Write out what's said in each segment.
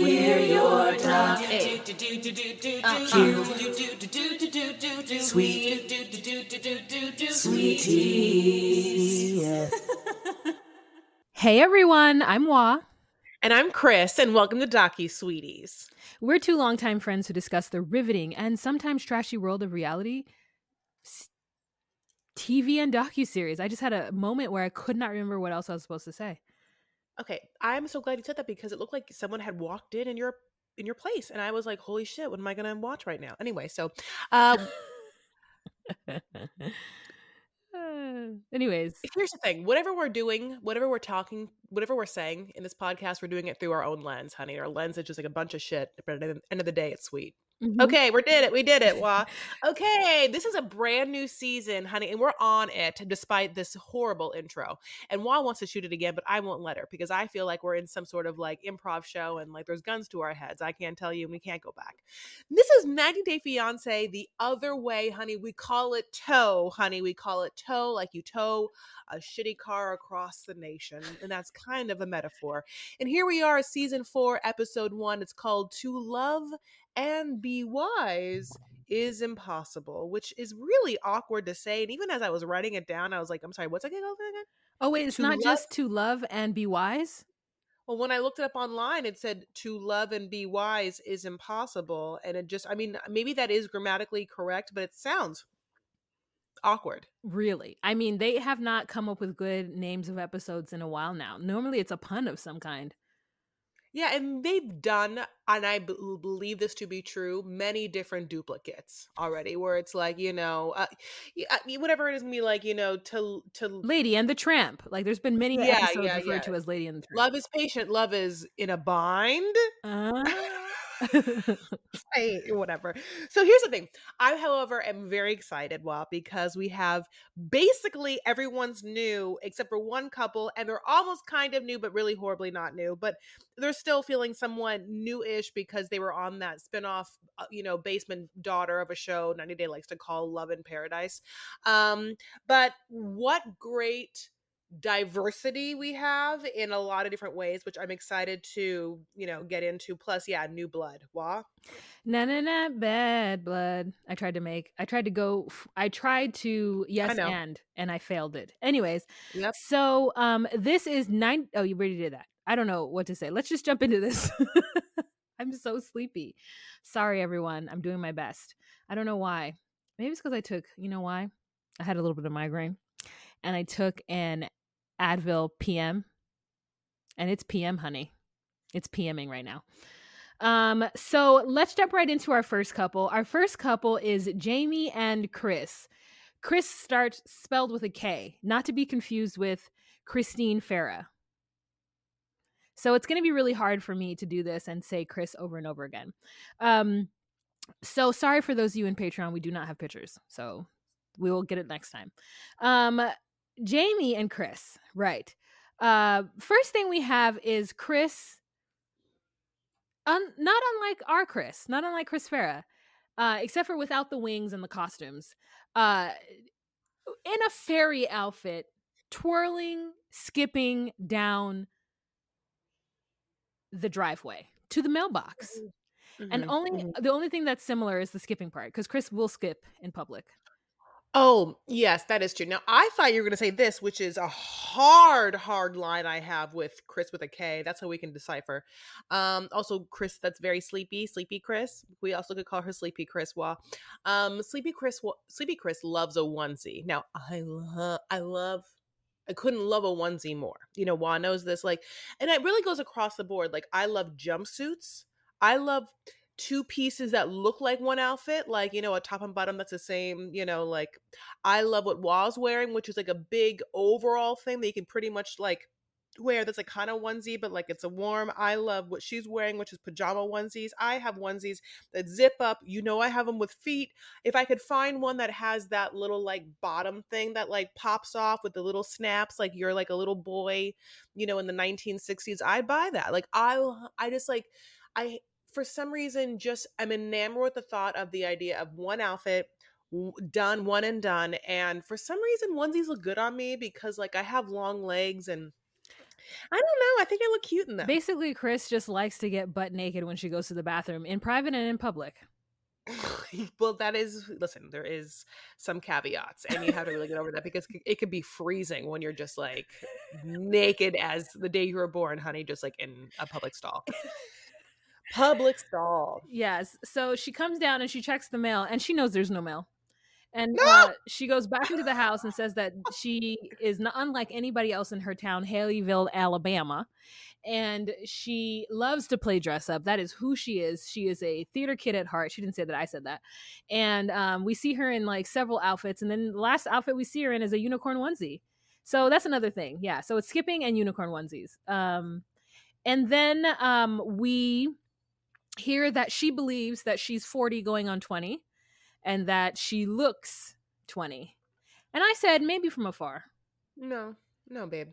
We're your top sweeties. Hey everyone, I'm Wa. And I'm Chris, and welcome to Docu Sweeties. We're two longtime friends who discuss the riveting and sometimes trashy world of reality TV and docu series. I just had a moment where I could not remember what else I was supposed to say. Okay, I'm so glad you said that because it looked like someone had walked in in your in your place, and I was like, "Holy shit, what am I gonna watch right now?" Anyway, so uh, Uh, anyways, here's the thing: whatever we're doing, whatever we're talking, whatever we're saying in this podcast, we're doing it through our own lens, honey. Our lens is just like a bunch of shit, but at the end of the day, it's sweet. Mhm. Okay, we did it. We did it. Wah. Okay, this is a brand new season, honey, and we're on it despite this horrible intro. And Wah wants to shoot it again, but I won't let her because I feel like we're in some sort of like improv show and like there's guns to our heads. I can't tell you, and we can't go back. This is 90 Day Fiance the other way, honey. We call it tow, honey. We call it tow, like you tow a shitty car across the nation. And that's kind of a metaphor. And here we are, season four, episode one. It's called To Love and Be Wise is Impossible, which is really awkward to say. And even as I was writing it down, I was like, I'm sorry, what's called again? Oh wait, it's To not love- just to love and be wise. Well, when I looked it up online, it said to love and be wise is impossible. And it just, I mean, maybe that is grammatically correct, but it sounds awkward. Really, I mean, they have not come up with good names of episodes in a while now. Normally, it's a pun of some kind. Yeah, and they've done, and I b- believe this to be true, many different duplicates already, where it's like you know, uh, uh, whatever it is, me like you know, to to Lady and the Tramp. Like, there's been many Yeah, episodes yeah, referred yeah. to as Lady and the Tramp. love is patient, love is in a bind. Uh, Hey, whatever. So here's the thing. I, however, am very excited, well, because we have basically everyone's new except for one couple, and they're almost kind of new, but really horribly not new. But they're still feeling somewhat new-ish because they were on that spin-off, uh, you know, basement daughter of a show 90 Day likes to call Love in Paradise. Um, but what great diversity we have in a lot of different ways, which I'm excited to, you know, get into. Plus, yeah, new blood. Wah. na na na bad blood. I tried to make. I tried to go. I tried to yes and and I failed it. Anyways, Yep. so um, this is nine oh you already did that. I don't know what to say. Let's just jump into this. I'm so sleepy. Sorry, everyone. I'm doing my best. I don't know why. Maybe it's because I took. You know why? I had a little bit of migraine, and I took an Advil PM, and it's PM, honey. It's PMing right now. Um, so let's jump right into our first couple. Our first couple is Jeymi and Chris. Chris starts spelled with a K, not to be confused with Christine Farah. So it's going to be really hard for me to do this and say Chris over and over again. Um, so sorry for those of you in Patreon, we do not have pictures, so we will get it next time. Um, Jeymi and Chris, right? Uh, first thing we have is Chris un- not unlike our Chris, not unlike Chris Farah, uh, except for without the wings and the costumes, uh, in a fairy outfit, twirling, skipping down the driveway to the mailbox. And Mhm, only mhm. the only thing that's similar is the skipping part because Chris will skip in public. Oh, yes, that is true. Now, I thought you were going to say this, which is a hard, hard line I have with Chris with a K. That's how we can decipher. Um, also, Chris, that's very sleepy, sleepy Chris. We also could call her Sleepy Chris. Wa. Um, Sleepy Chris, Sleepy Chris loves a onesie. Now, I love, I love. I couldn't love a onesie more. You know, Wa knows this. Like, and it really goes across the board. Like, I love jumpsuits. I love two pieces that look like one outfit, like you know, a top and bottom that's the same. You know, like I love what Wa's wearing, which is like a big overall thing that you can pretty much like wear that's a kind of onesie, but like it's a warm. I love what she's wearing, which is pajama onesies. I have onesies that zip up. You know, I have them with feet. If I could find one that has that little like bottom thing that like pops off with the little snaps, like you're like a little boy, you know, in the 1960s, I'd buy that. Like I, I just like, I for some reason just I'm enamored with the thought of the idea of one outfit done one and done and for some reason onesies look good on me because like i have long legs and I don't know. I think I look cute in them. Basically, Chris just likes to get butt naked when she goes to the bathroom in private and in public. well, that is, listen, there is some caveats, and you have to really get over that because it could be freezing when you're just like naked as the day you were born, honey, just like in a public stall. public stall. Yes. So she comes down and she checks the mail, and she knows there's no mail. And no! uh, she goes back into the house and says that she is not unlike anybody else in her town, Haleyville, Alabama. And she loves to play dress up. That is who she is. She is a theater kid at heart. She didn't say that I said that. And um, we see her in like several outfits. And then the last outfit we see her in is a unicorn onesie. So that's another thing. Yeah. So it's skipping and unicorn onesies. Um, and then um, we hear that she believes that she's 40 going on 20 and that she looks 20. And I said, maybe from afar. No, no, babe.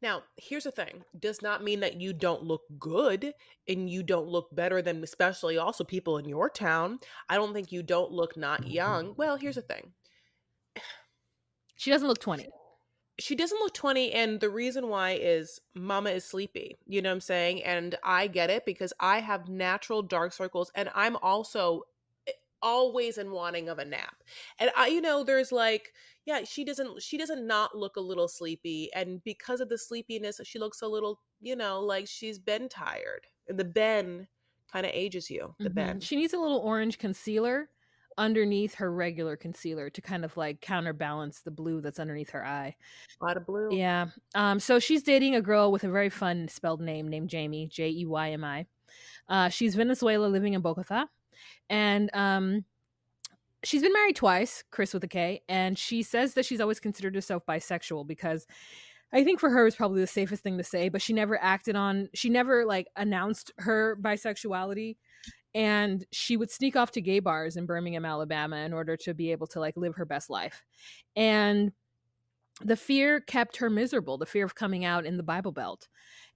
Now, here's the thing does not mean that you don't look good and you don't look better than, especially also people in your town. I don't think you don't look not young. Well, here's the thing she doesn't look 20 she doesn't look 20 and the reason why is mama is sleepy you know what i'm saying and i get it because i have natural dark circles and i'm also always in wanting of a nap. And I you know there's like yeah, she doesn't she doesn't not look a little sleepy and because of the sleepiness she looks a little, you know, like she's been tired. And the ben kind of ages you, the mm-hmm. ben. She needs a little orange concealer underneath her regular concealer to kind of like counterbalance the blue that's underneath her eye. A lot of blue. Yeah. Um so she's dating a girl with a very fun spelled name named Jeymi, J E Y M I. Uh she's Venezuela living in Bogota and um, she's been married twice, Chris with a K, and she says that she's always considered herself bisexual because I think for her is probably the safest thing to say, but she never acted on, she never like announced her bisexuality. And she would sneak off to gay bars in Birmingham, Alabama in order to be able to like live her best life. And the fear kept her miserable, the fear of coming out in the Bible Belt.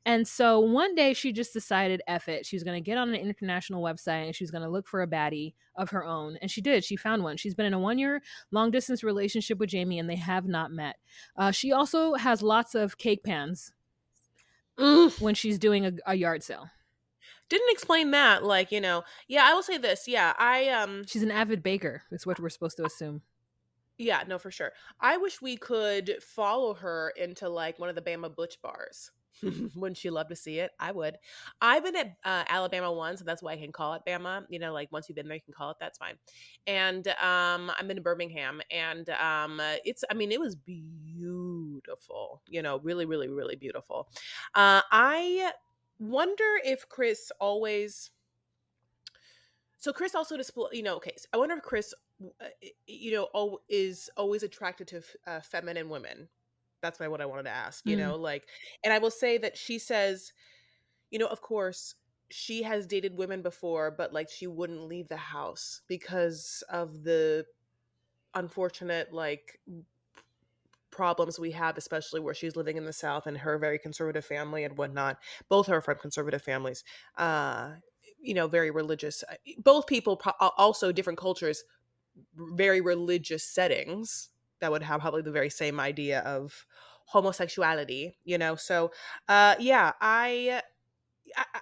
And so one day she just decided, F it. She was going to get on an international website and she was going to look for a baddie of her own. And she did. She found one. She's been in a one year long distance relationship with Jeymi and they have not met. Uh, she also has lots of cake pans when she's doing a, a yard sale didn't explain that like you know yeah i will say this yeah i um she's an avid baker is what we're supposed to assume yeah no for sure i wish we could follow her into like one of the bama butch bars Wouldn't you love to see it? I would. I've been at uh, Alabama once, so that's why I can call it Bama. You know, like once you've been there, you can call it. That's fine. And um, I'm in Birmingham, and um, it's. I mean, it was beautiful. You know, really, really, really beautiful. Uh, I wonder if Chris always. So Chris also display. You know, okay. So I wonder if Chris, uh, you know, is always attracted to uh, feminine women that's what I wanted to ask, you mm. know, like, and I will say that she says, you know, of course, she has dated women before, but like she wouldn't leave the house because of the unfortunate, like, problems we have, especially where she's living in the South and her very conservative family and whatnot. Both are from conservative families, uh, you know, very religious. Uh, both people, also different cultures, very religious settings that would have probably the very same idea of homosexuality you know so uh yeah i, I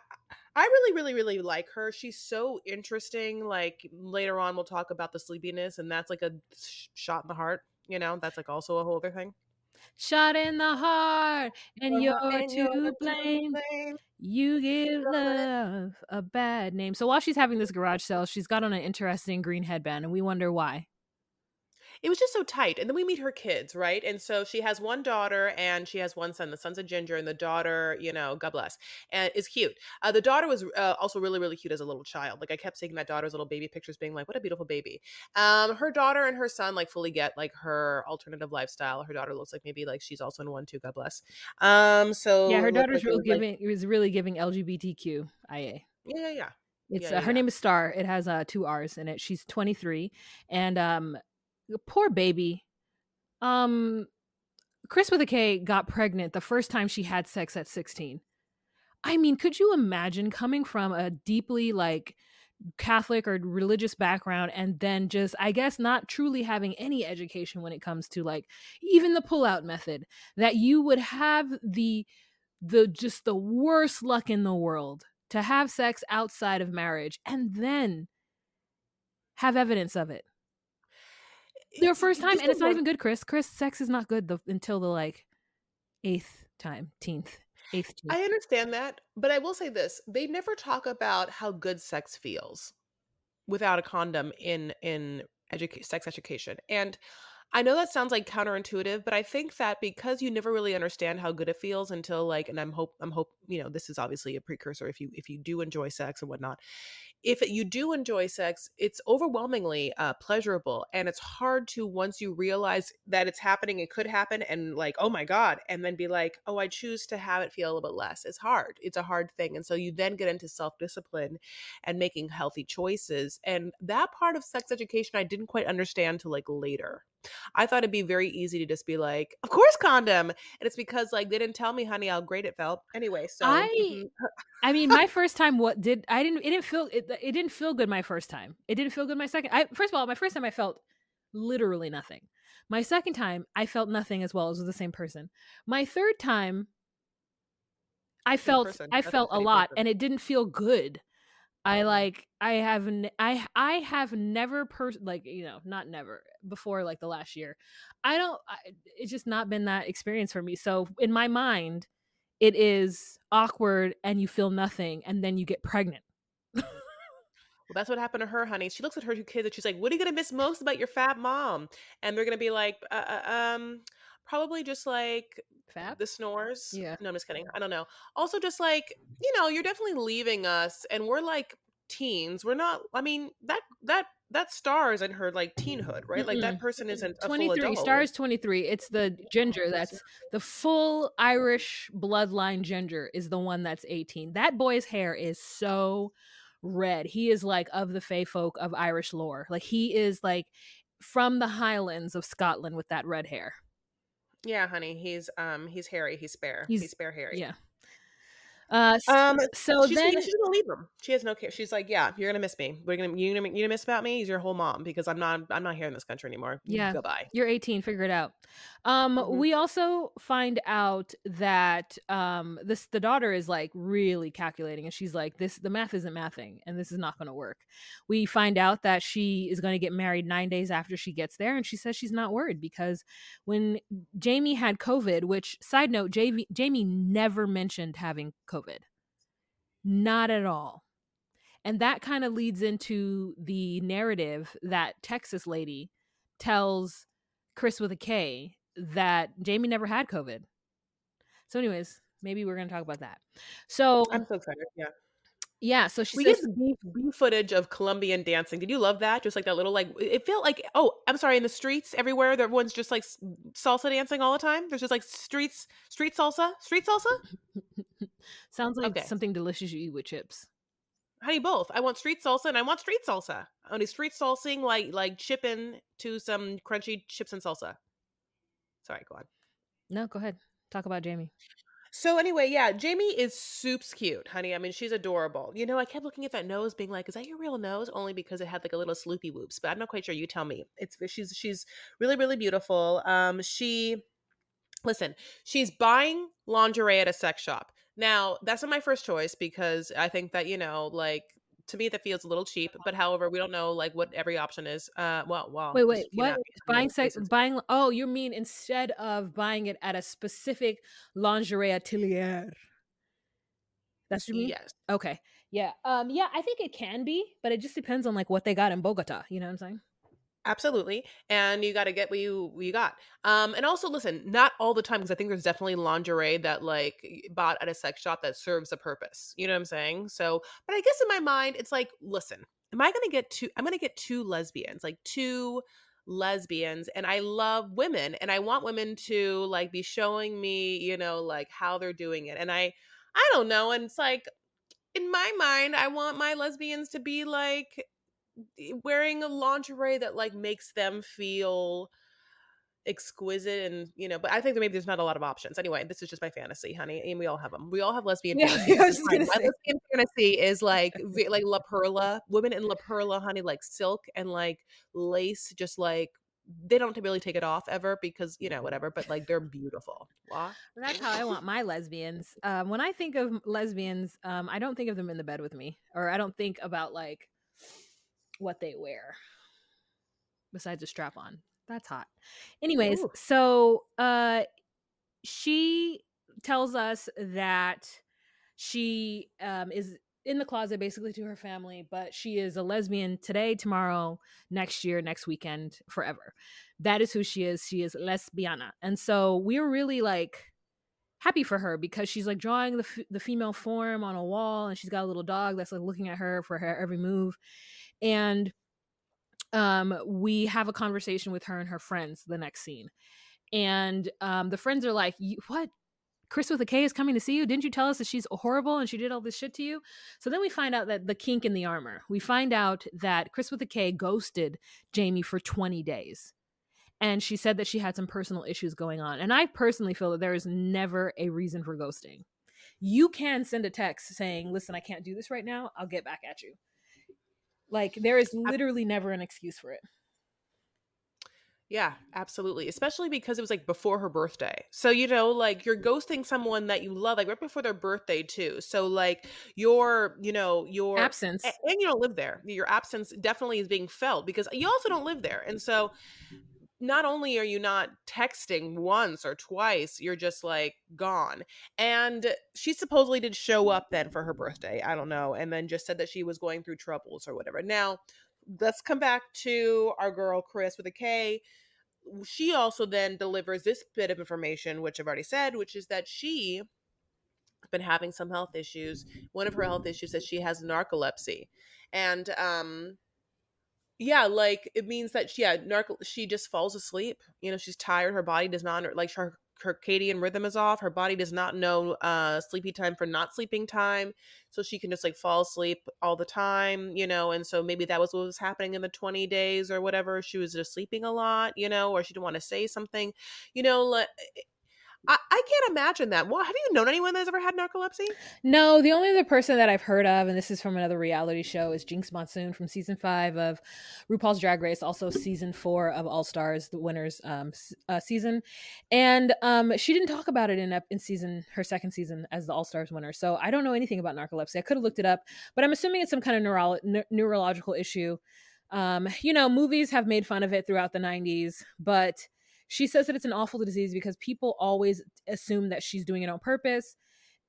I really, really, really like her. She's so interesting. Like later on, we'll talk about the sleepiness, and that's like a sh- shot in the heart. You know, that's like also a whole other thing. Shot in the heart, and you're, and to, you're blame. to blame. You give love a bad name. So while she's having this garage sale, she's got on an interesting green headband, and we wonder why. It was just so tight. And then we meet her kids, right? And so she has one daughter and she has one son. The son's a ginger, and the daughter, you know, God bless, and is cute. Uh, the daughter was uh, also really, really cute as a little child. Like I kept seeing that daughter's little baby pictures, being like, "What a beautiful baby." Um, her daughter and her son like fully get like her alternative lifestyle. Her daughter looks like maybe like she's also in one too. God bless. Um, so yeah, her daughter's like really giving. It was really giving LGBTQ IA. Yeah, yeah, yeah. It's Yeah, uh, yeah, her yeah. name is Star. It has uh, two R's in it. She's 23, and um, poor baby. Um, Chris with a K got pregnant the first time she had sex at 16. I mean, could you imagine coming from a deeply like Catholic or religious background and then just, I guess, not truly having any education when it comes to like even the pullout method, that you would have the the just the worst luck in the world to have sex outside of marriage and then have evidence of it. Their first time, and it's not one- even good, Chris. Chris, sex is not good the, until the like eighth time, teenth, eighth. I understand that, but I will say this: they never talk about how good sex feels without a condom in in educa- sex education. And I know that sounds like counterintuitive, but I think that because you never really understand how good it feels until like, and I'm hope I'm hope you know this is obviously a precursor if you if you do enjoy sex and whatnot. If you do enjoy sex, it's overwhelmingly uh, pleasurable, and it's hard to once you realize that it's happening, it could happen, and like, oh my god, and then be like, oh, I choose to have it feel a little bit less. It's hard. It's a hard thing, and so you then get into self discipline and making healthy choices, and that part of sex education I didn't quite understand till like later. I thought it'd be very easy to just be like, of course, condom. And it's because like they didn't tell me, honey, how great it felt. Anyway, so I mhm. I mean, my first time, what did I didn't? It didn't feel it. It didn't feel good my first time. It didn't feel good my second. I first of all, my first time I felt literally nothing. My second time I felt nothing as well as with the same person. My third time, I felt. I felt a lot, person. and it didn't feel good. I like I have n- I I have never per like you know not never before like the last year. I don't. I, it's just not been that experience for me. So in my mind, it is awkward and you feel nothing and then you get pregnant. Well, that's what happened to her, honey. She looks at her two kids and she's like, "What are you gonna miss most about your fat mom?" And they're gonna be like, uh, uh, "Um, probably just like Fab? the snores." Yeah. No, I'm just kidding. I don't know. Also, just like you know, you're definitely leaving us, and we're like teens. We're not. I mean that that that star is in her like teenhood, right? Like that person isn't 23 adult. stars 23 it's the ginger oh, that's the full irish bloodline ginger is the one that's 18 that boy's hair is so red he is like of the fey folk of irish lore like he is like from the highlands of scotland with that red hair Yeah, honey. He's um he's hairy. He's spare. He's- He's, spare hairy. yeah uh Um. so she's, then she's gonna leave him. She has no care. She's like, yeah, you're gonna miss me. We're gonna you gonna you gonna miss about me. He's your whole mom because I'm not I'm not here in this country anymore. Yeah. Goodbye. You're 18, figure it out. Um, Mhm. we also find out that um this the daughter is like really calculating and she's like, This the math isn't mathing and this is not gonna work. We find out that she is gonna get married nine days after she gets there, and she says she's not worried because when Jeymi had COVID, which side note, Jeymi Jeymi never mentioned having COVID. Not at all. And that kind of leads into the narrative that Texas lady tells Chris with a K that Jeymi never had COVID. So, anyways, maybe we're gonna talk about that. So, I'm so excited. Yeah. Yeah, so she we says, get beef, beef footage of Colombian dancing. Did you love that? Just like that little like it felt like oh I'm sorry in the streets everywhere everyone's just like salsa dancing all the time. There's just like streets street salsa street salsa. sounds like Okay. something delicious you eat with chips. Honey, both. I want street salsa and I want street salsa. I want street salsing like like chipping to some crunchy chips and salsa. Sorry, go on. No, go ahead. Talk about Jeymi. So anyway, yeah, Jeymi is soups cute, honey. I mean, she's adorable. You know, I kept looking at that nose, being like, "Is that your real nose?" Only because it had like a little sloopy whoops, but I'm not quite sure. You tell me. It's she's she's really really beautiful. Um, she listen, she's buying lingerie at a sex shop. Now, that's not my first choice because I think that you know, like to me, that feels a little cheap. But however, we don't know like what every option is. Uh, well, well, Wait, wait, what? Buying sex, buying. Oh, you mean instead of buying it at a specific lingerie atelier? That's what you mean? Yes. Okay. Yeah. Um. Yeah. I think it can be, but it just depends on like what they got in Bogota. You know what I'm saying? Absolutely. And you got to get what you what you got. Um and also listen, not all the time because I think there's definitely lingerie that like bought at a sex shop that serves a purpose. You know what I'm saying? So, but I guess in my mind it's like, listen, am I going to get two I'm going to get two lesbians, like two lesbians and I love women and I want women to like be showing me, you know, like how they're doing it. And I I don't know, and it's like in my mind I want my lesbians to be like wearing a lingerie that like makes them feel exquisite and you know but i think that maybe there's not a lot of options anyway this is just my fantasy honey and we all have them we all have lesbian Yeah, fantasies. I was It's gonna fine. my say. lesbian fantasy is like like la perla women in la perla honey like silk and like lace just like they don't really take it off ever because you know whatever but like they're beautiful Wah. That's how I want my lesbians. Um, when I think of lesbians, um, I don't think of them in the bed with me, or I don't think about like what they wear besides a strap on. That's hot. Anyways, Ooh. so uh, she tells us that she um, is in the closet basically to her family, but she is a lesbian today, tomorrow, next year, next weekend, forever. That is who she is. She is lesbiana. And so we're really like happy for her because she's like drawing the, f- the female form on a wall and she's got a little dog that's like looking at her for her every move. And um, we have a conversation with her and her friends the next scene. And um, the friends are like, What? Chris with a K is coming to see you. Didn't you tell us that she's horrible and she did all this shit to you? So then we find out that the kink in the armor. We find out that Chris with a K ghosted Jeymi for 20 days. And she said that she had some personal issues going on. And I personally feel that there is never a reason for ghosting. You can send a text saying, Listen, I can't do this right now. I'll get back at you. Like, there is literally never an excuse for it. Yeah, absolutely. Especially because it was like before her birthday. So, you know, like you're ghosting someone that you love, like right before their birthday, too. So, like your, you know, your Absence. a- and you don't live there. Your absence definitely is being felt because you also don't live there. And so, not only are you not texting once or twice, you're just like gone. And she supposedly did show up then for her birthday. I don't know. And then just said that she was going through troubles or whatever. Now, let's come back to our girl, Chris with a K. She also then delivers this bit of information, which I've already said, which is that she been having some health issues. One of her health issues is she has narcolepsy. And um yeah, like it means that she, yeah, narco- she just falls asleep. You know, she's tired. Her body does not like her circadian rhythm is off. Her body does not know uh sleepy time for not sleeping time, so she can just like fall asleep all the time. You know, and so maybe that was what was happening in the twenty days or whatever. She was just sleeping a lot. You know, or she didn't want to say something. You know, like. I, can't imagine that. Well, have you known anyone that's ever had narcolepsy? No, the only other person that I've heard of, and this is from another reality show, is Jinkx Monsoon from season five of RuPaul's Drag Race, also season four of All Stars, the winners um, uh, season. And um, she didn't talk about it in in season her second season as the All Stars winner. So I don't know anything about narcolepsy. I could have looked it up, but I'm assuming it's some kind of neuro- ne- neurological issue. Um, you know, movies have made fun of it throughout the 90s, but she says that it's an awful disease because people always assume that she's doing it on purpose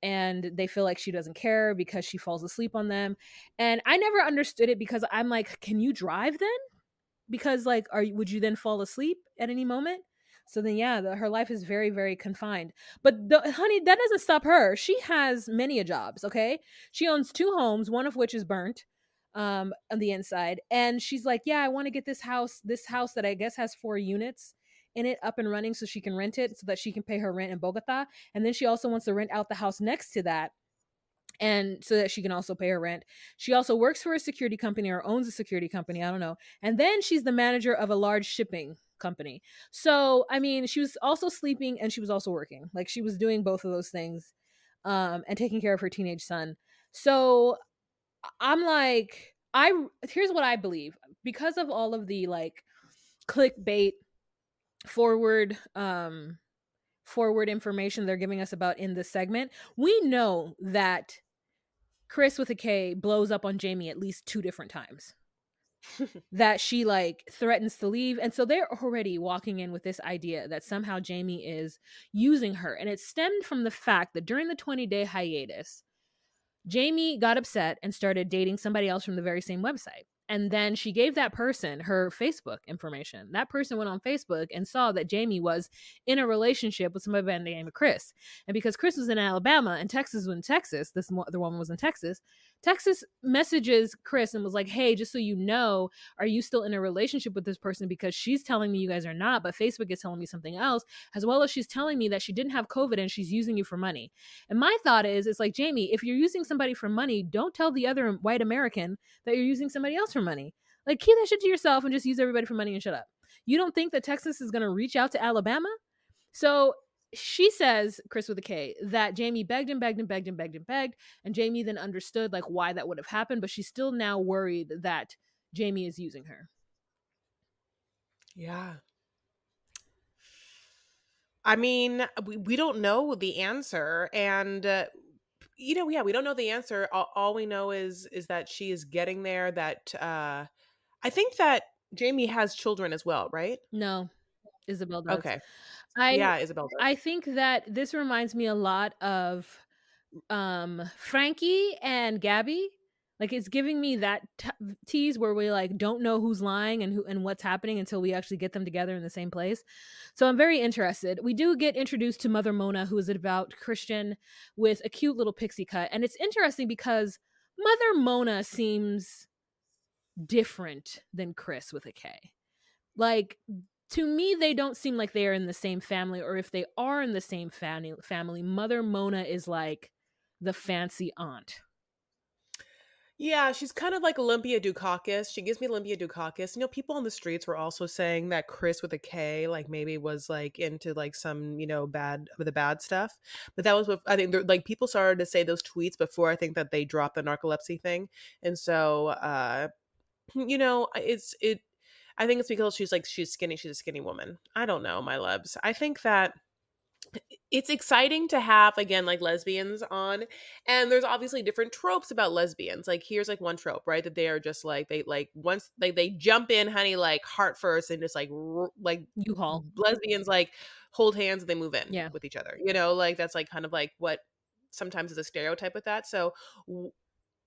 and they feel like she doesn't care because she falls asleep on them. And I never understood it because I'm like, can you drive then? Because like, are would you then fall asleep at any moment? So then, yeah, the, her life is very, very confined. But the, honey, that doesn't stop her. She has many a jobs. Okay, she owns two homes, one of which is burnt um, on the inside, and she's like, yeah, I want to get this house, this house that I guess has four units in it up and running so she can rent it so that she can pay her rent in Bogota. And then she also wants to rent out the house next to that and so that she can also pay her rent. She also works for a security company or owns a security company, I don't know. And then she's the manager of a large shipping company. So, I mean, she was also sleeping and she was also working. Like she was doing both of those things um and taking care of her teenage son. So, I'm like I here's what I believe. Because of all of the like clickbait forward um forward information they're giving us about in this segment, we know that Chris with a K blows up on Jeymi at least two different times. that she like threatens to leave. And so they're already walking in with this idea that somehow Jeymi is using her. And it stemmed from the fact that during the 20 day hiatus, Jeymi got upset and started dating somebody else from the very same website. and then she gave that person her Facebook information. That person went on Facebook and saw that Jeymi was in a relationship with somebody by the name of Chris. And because Chris was in Alabama and Texas was in Texas, this the woman was in Texas. Texas messages Chris and was like, "Hey, just so you know, are you still in a relationship with this person? Because she's telling me you guys are not, but Facebook is telling me something else, as well as she's telling me that she didn't have COVID and she's using you for money." And my thought is, it's like Jeymi, if you're using somebody for money, don't tell the other white American that you're using somebody else for money. Like keep that shit to yourself and just use everybody for money and shut up. You don't think that Texas is going to reach out to Alabama? So she says, Chris with a K, that Jeymi begged and begged and begged and begged and begged. And Jeymi then understood like why that would have happened, but she's still now worried that Jeymi is using her. Yeah. I mean, we, we don't know the answer. And uh, you know, yeah, we don't know the answer. All, all, we know is is that she is getting there. That uh I think that Jeymi has children as well, right? No, Isabel does. Okay. I yeah, Isabel. Does. I think that this reminds me a lot of um Frankie and Gabby like it's giving me that t- tease where we like don't know who's lying and who and what's happening until we actually get them together in the same place. So I'm very interested. We do get introduced to Mother Mona, who is a devout Christian with a cute little pixie cut, and it's interesting because Mother Mona seems different than Chris with a K. Like to me, they don't seem like they are in the same family, or if they are in the same family, family, Mother Mona is like the fancy aunt yeah, she's kind of like Olympia Dukakis. She gives me Olympia Dukakis. You know, people on the streets were also saying that Chris with a K, like maybe was like into like some, you know, bad the bad stuff. But that was, I think, like people started to say those tweets before I think that they dropped the narcolepsy thing, and so, uh, you know, it's it. I think it's because she's like she's skinny. She's a skinny woman. I don't know, my loves. I think that it's exciting to have again like lesbians on and there's obviously different tropes about lesbians like here's like one trope right that they are just like they like once they they jump in honey like heart first and just like r- like you haul lesbians like hold hands and they move in yeah. with each other you know like that's like kind of like what sometimes is a stereotype with that so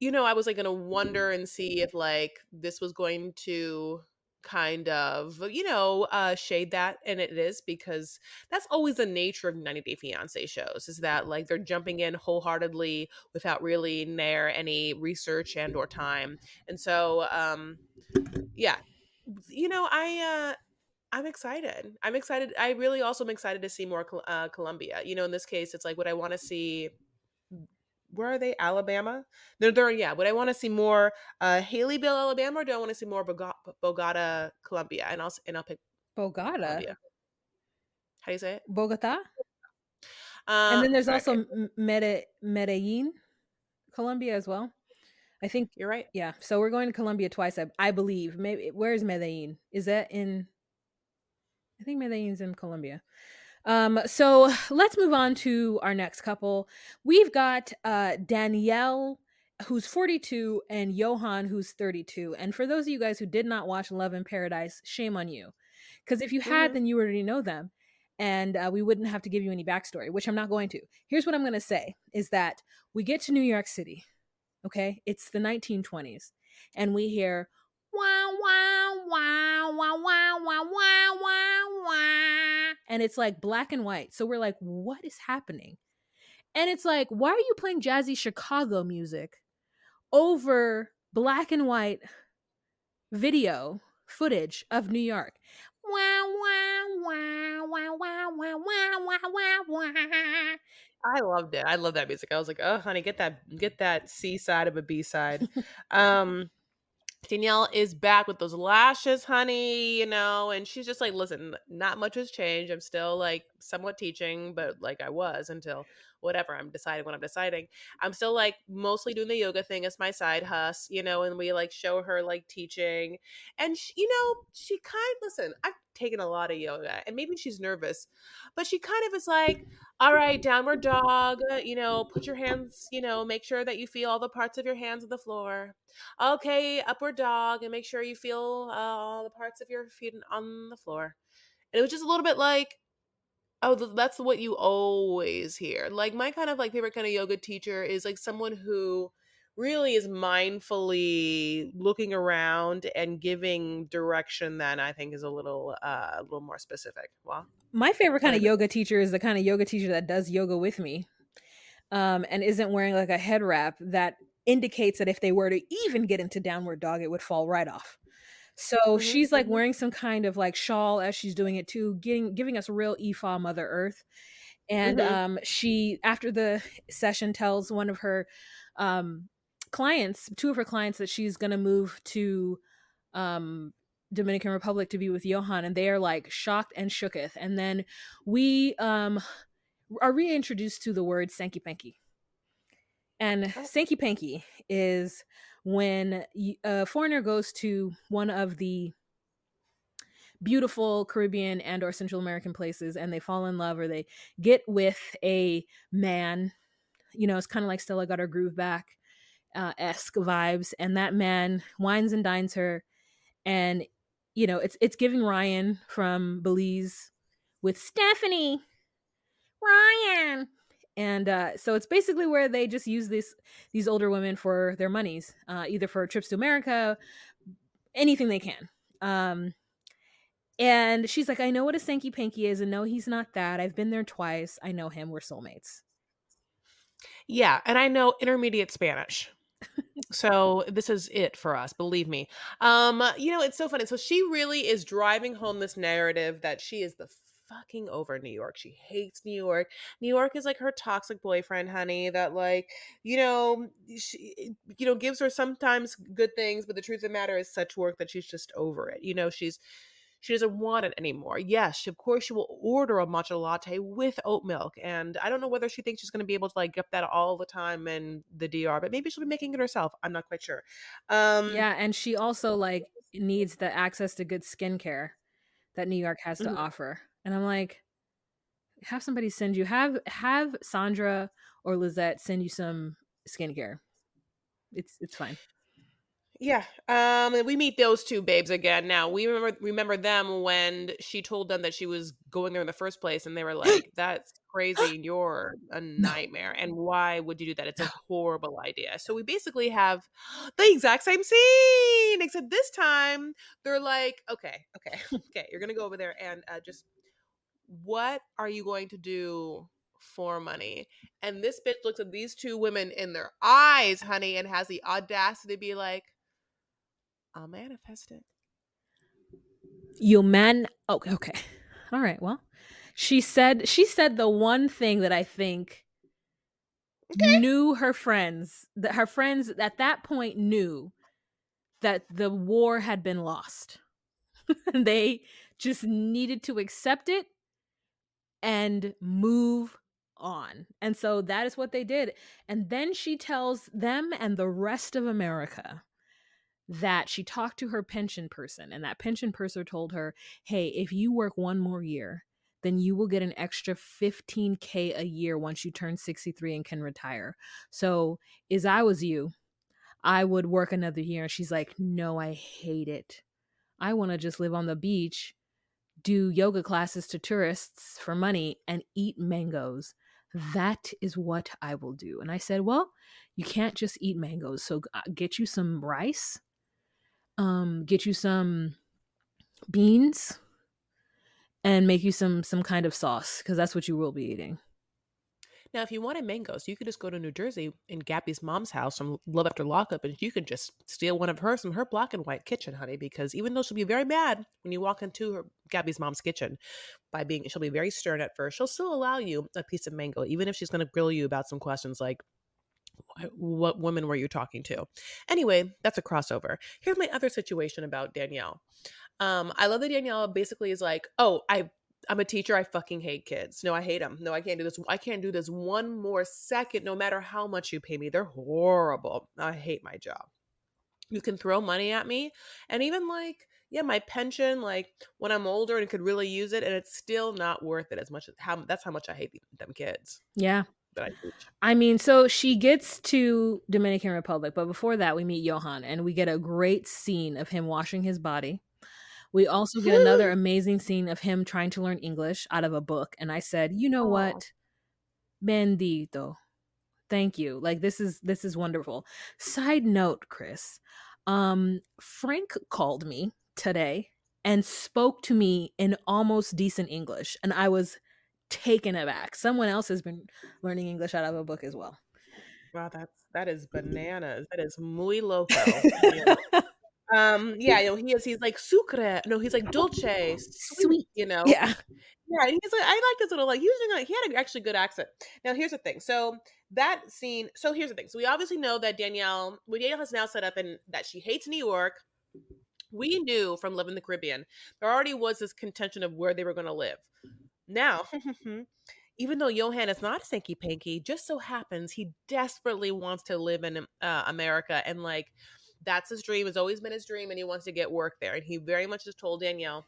you know i was like gonna wonder mm-hmm. and see if like this was going to kind of you know uh shade that and it is because that's always the nature of 90 day fiance shows is that like they're jumping in wholeheartedly without really near any research and or time and so um yeah you know i uh I'm excited. I'm excited. I really also am excited to see more uh, Colombia. You know, in this case, it's like what I want to see where are they? Alabama. They're they're yeah. Would I want to see more uh Haleyville, Alabama, or do I want to see more Bogota, Colombia? And I'll and I'll pick Bogota. Colombia. How do you say it? Bogota. Uh, and then there's also Mede- Medellin, Colombia as well. I think you're right. Yeah. So we're going to Colombia twice, I, I believe. Maybe where is Medellin? Is that in? I think Medellin's in Colombia. Um, so let's move on to our next couple. We've got uh, Daniele, who's 42, and Yohan, who's 32. And for those of you guys who did not watch Love in Paradise, shame on you. Because if you had, mm-hmm. then you already know them. And uh, we wouldn't have to give you any backstory, which I'm not going to. Here's what I'm going to say is that we get to New York City, okay? It's the 1920s, and we hear, And it's like black and white. So we're like, what is happening? And it's like, why are you playing jazzy Chicago music over black and white video footage of New York? I loved it. I love that music. I was like, oh honey, get that get that C side of a B side. um Daniele is back with those lashes, honey, you know, and she's just like, listen, not much has changed. I'm still like somewhat teaching, but like I was until whatever I'm deciding when I'm deciding. I'm still like mostly doing the yoga thing as my side hus, you know, and we like show her like teaching. And she, you know, she kind listen, I've taken a lot of yoga and maybe she's nervous, but she kind of is like, all right, downward dog, you know, put your hands, you know, make sure that you feel all the parts of your hands on the floor. Okay, upward dog and make sure you feel uh, all the parts of your feet on the floor. And it was just a little bit like, Oh, that's what you always hear. Like my kind of like favorite kind of yoga teacher is like someone who really is mindfully looking around and giving direction then I think is a little uh, a little more specific. Well, my favorite kind of yoga teacher is the kind of yoga teacher that does yoga with me. Um, and isn't wearing like a head wrap that indicates that if they were to even get into downward dog, it would fall right off. So mm-hmm. she's like mm-hmm. wearing some kind of like shawl as she's doing it too, getting giving us real Ifa Mother Earth. And mm-hmm. um, she after the session tells one of her um, clients, two of her clients, that she's gonna move to um, Dominican Republic to be with Yohan, and they are like shocked and shooketh. And then we um, are reintroduced to the word Sanky Panky. And oh. Sanky Panky is when a foreigner goes to one of the beautiful Caribbean and or Central American places and they fall in love or they get with a man, you know, it's kind of like Stella got her groove back uh, esque vibes, and that man wines and dines her, and you know, it's it's giving Ryan from Belize with Stephanie, Ryan, and uh, so it's basically where they just use these these older women for their monies, uh, either for trips to America, anything they can. Um, and she's like, I know what a Sanky Panky is, and no, he's not that. I've been there twice. I know him. We're soulmates. Yeah, and I know intermediate Spanish. so this is it for us believe me um you know it's so funny so she really is driving home this narrative that she is the fucking over New York. She hates New York. New York is like her toxic boyfriend, honey, that like, you know, she you know, gives her sometimes good things, but the truth of the matter is such work that she's just over it. You know, she's she doesn't want it anymore. Yes, she, of course she will order a matcha latte with oat milk, and I don't know whether she thinks she's going to be able to like get that all the time in the DR, but maybe she'll be making it herself. I'm not quite sure. Um, yeah, and she also like needs the access to good skincare that New York has to mm-hmm. offer and i'm like have somebody send you have have sandra or lizette send you some skincare. It's it's fine. Yeah um we meet those two babes again. Now we remember remember them when she told them that she was going there in the first place and they were like that's crazy you're a nightmare and why would you do that? It's a horrible idea. So we basically have the exact same scene except this time they're like okay okay okay you're gonna go over there and uh, just what are you going to do for money? And this bitch looks at these two women in their eyes, honey, and has the audacity to be like, I'll manifest it. You man oh, okay, okay. All right, well. She said she said the one thing that I think okay. knew her friends, that her friends at that point knew that the war had been lost. they just needed to accept it and move on. And so that is what they did. And then she tells them and the rest of America that she talked to her pension person, and that pension person told her, hey, if you work one more year, then you will get an extra 15K a year once you turn 63 and can retire. So, as I was you, I would work another year. And she's like, no, I hate it. I want to just live on the beach do yoga classes to tourists for money and eat mangoes. That is what I will do. And I said, Well, you can't just eat mangoes. So uh, get you some rice, um, get you some beans, and make you some some kind of sauce because that's what you will be eating. Now, if you wanted mangoes, you could just go to New Jersey in Gabby's mom's house from Love After Lockup, and you could just steal one of hers from her black and white kitchen, honey. Because even though she'll be very mad when you walk into her Gabby's mom's kitchen, by being she'll be very stern at first, she'll still allow you a piece of mango, even if she's going to grill you about some questions like what woman were you talking to? Anyway, that's a crossover. Here's my other situation about Daniele. Um, I love that Daniele basically is like, oh, I I'm a teacher. I fucking hate kids. No, I hate them. No, I can't do this. I can't do this one more second, no matter how much you pay me. They're horrible. I hate my job. You can throw money at me. And even like, yeah, my pension, like when I'm older and could really use it, and it's still not worth it as much as how that's how much I hate them kids. Yeah. I, I mean, so she gets to Dominican Republic, but before that, we meet Yohan and we get a great scene of him washing his body we also get another amazing scene of him trying to learn English out of a book. And I said, you know what? Bendito. Thank you. Like this is this is wonderful. Side note, Chris. Um Frank called me today and spoke to me in almost decent English and I was taken aback. Someone else has been learning English out of a book as well. Wow, that's that is bananas. That is muy loco. um, yeah, you know, he is he's like sucre. No, he's like dulce, sweet, Sweet. you know. Yeah. Yeah, and he's like, I like this little like using like he had an actually good accent. Now here's the thing. So that scene. So here's the thing. So we obviously know that Daniele, what Daniele has now set up, and that she hates New York. We knew from living in the Caribbean there already was this contention of where they were going to live. Now, even though Yohan is not a Sanky Panky, just so happens he desperately wants to live in uh, America and like that's his dream. It's always been his dream, and he wants to get work there. And he very much has told Daniele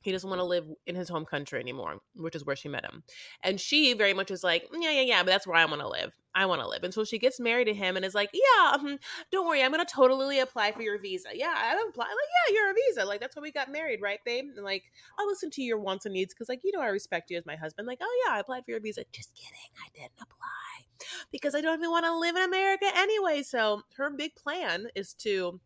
he doesn't want to live in his home country anymore, which is where she met him. And she very much is like, yeah, yeah, yeah, but that's where I want to live. I want to live. And so she gets married to him and is like, yeah, um, don't worry, I'm going to totally apply for your visa. Yeah, I apply. Like, yeah, you're a visa. Like, that's why we got married, right, babe? And like, I'll listen to your wants and needs because, like, you know, I respect you as my husband. Like, oh, yeah, I applied for your visa. Just kidding. I didn't apply because I don't even want to live in America anyway. So her big plan is to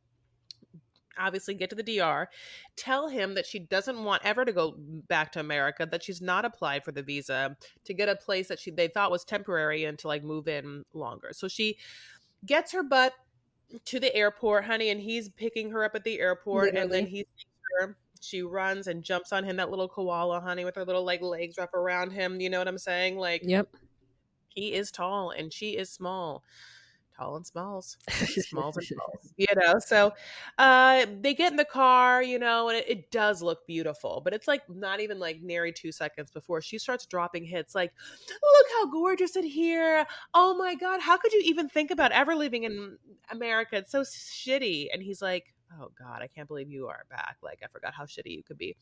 obviously get to the DR, tell him that she doesn't want ever to go back to America, that she's not applied for the visa to get a place that she they thought was temporary and to like move in longer. So she gets her butt to the airport, honey, and he's picking her up at the airport Literally. and then he her she runs and jumps on him that little koala honey with her little like legs wrap around him you know what i'm saying like yep he is tall and she is small tall and smalls, smalls and smalls, you know. So uh, they get in the car, you know, and it, it, does look beautiful, but it's like not even like nearly two seconds before she starts dropping hits like, look how gorgeous it here. Oh my God, how could you even think about ever living in America? It's so shitty. And he's like, oh god i can't believe you are back like i forgot how shitty you could be.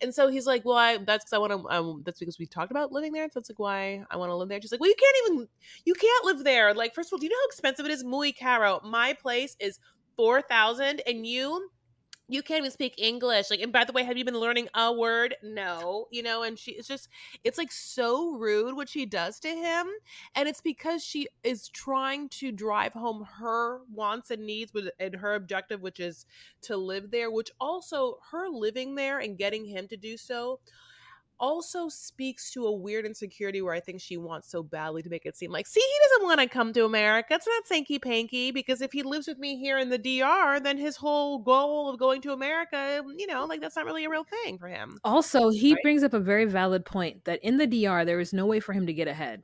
And so he's like well i that's because i want to um that's because we talked about living there. So that's like why i want to live there? She's like well you can't even you can't live there. Like first of all do you know how expensive it is? Muy caro. My place is 4000 and you you can't even speak English. Like, and by the way, have you been learning a word? No, you know, and she it's just it's like so rude what she does to him. And it's because she is trying to drive home her wants and needs with and her objective, which is to live there, which also her living there and getting him to do so also speaks to a weird insecurity where I think she wants so badly to make it seem like, see, he doesn't want to come to America. It's not Sanky Panky because if he lives with me here in the DR, then his whole goal of going to America, mm, you know, like that's not really a real thing for him. Also, he right? brings up a very valid point that in the DR, there is no way for him to get ahead.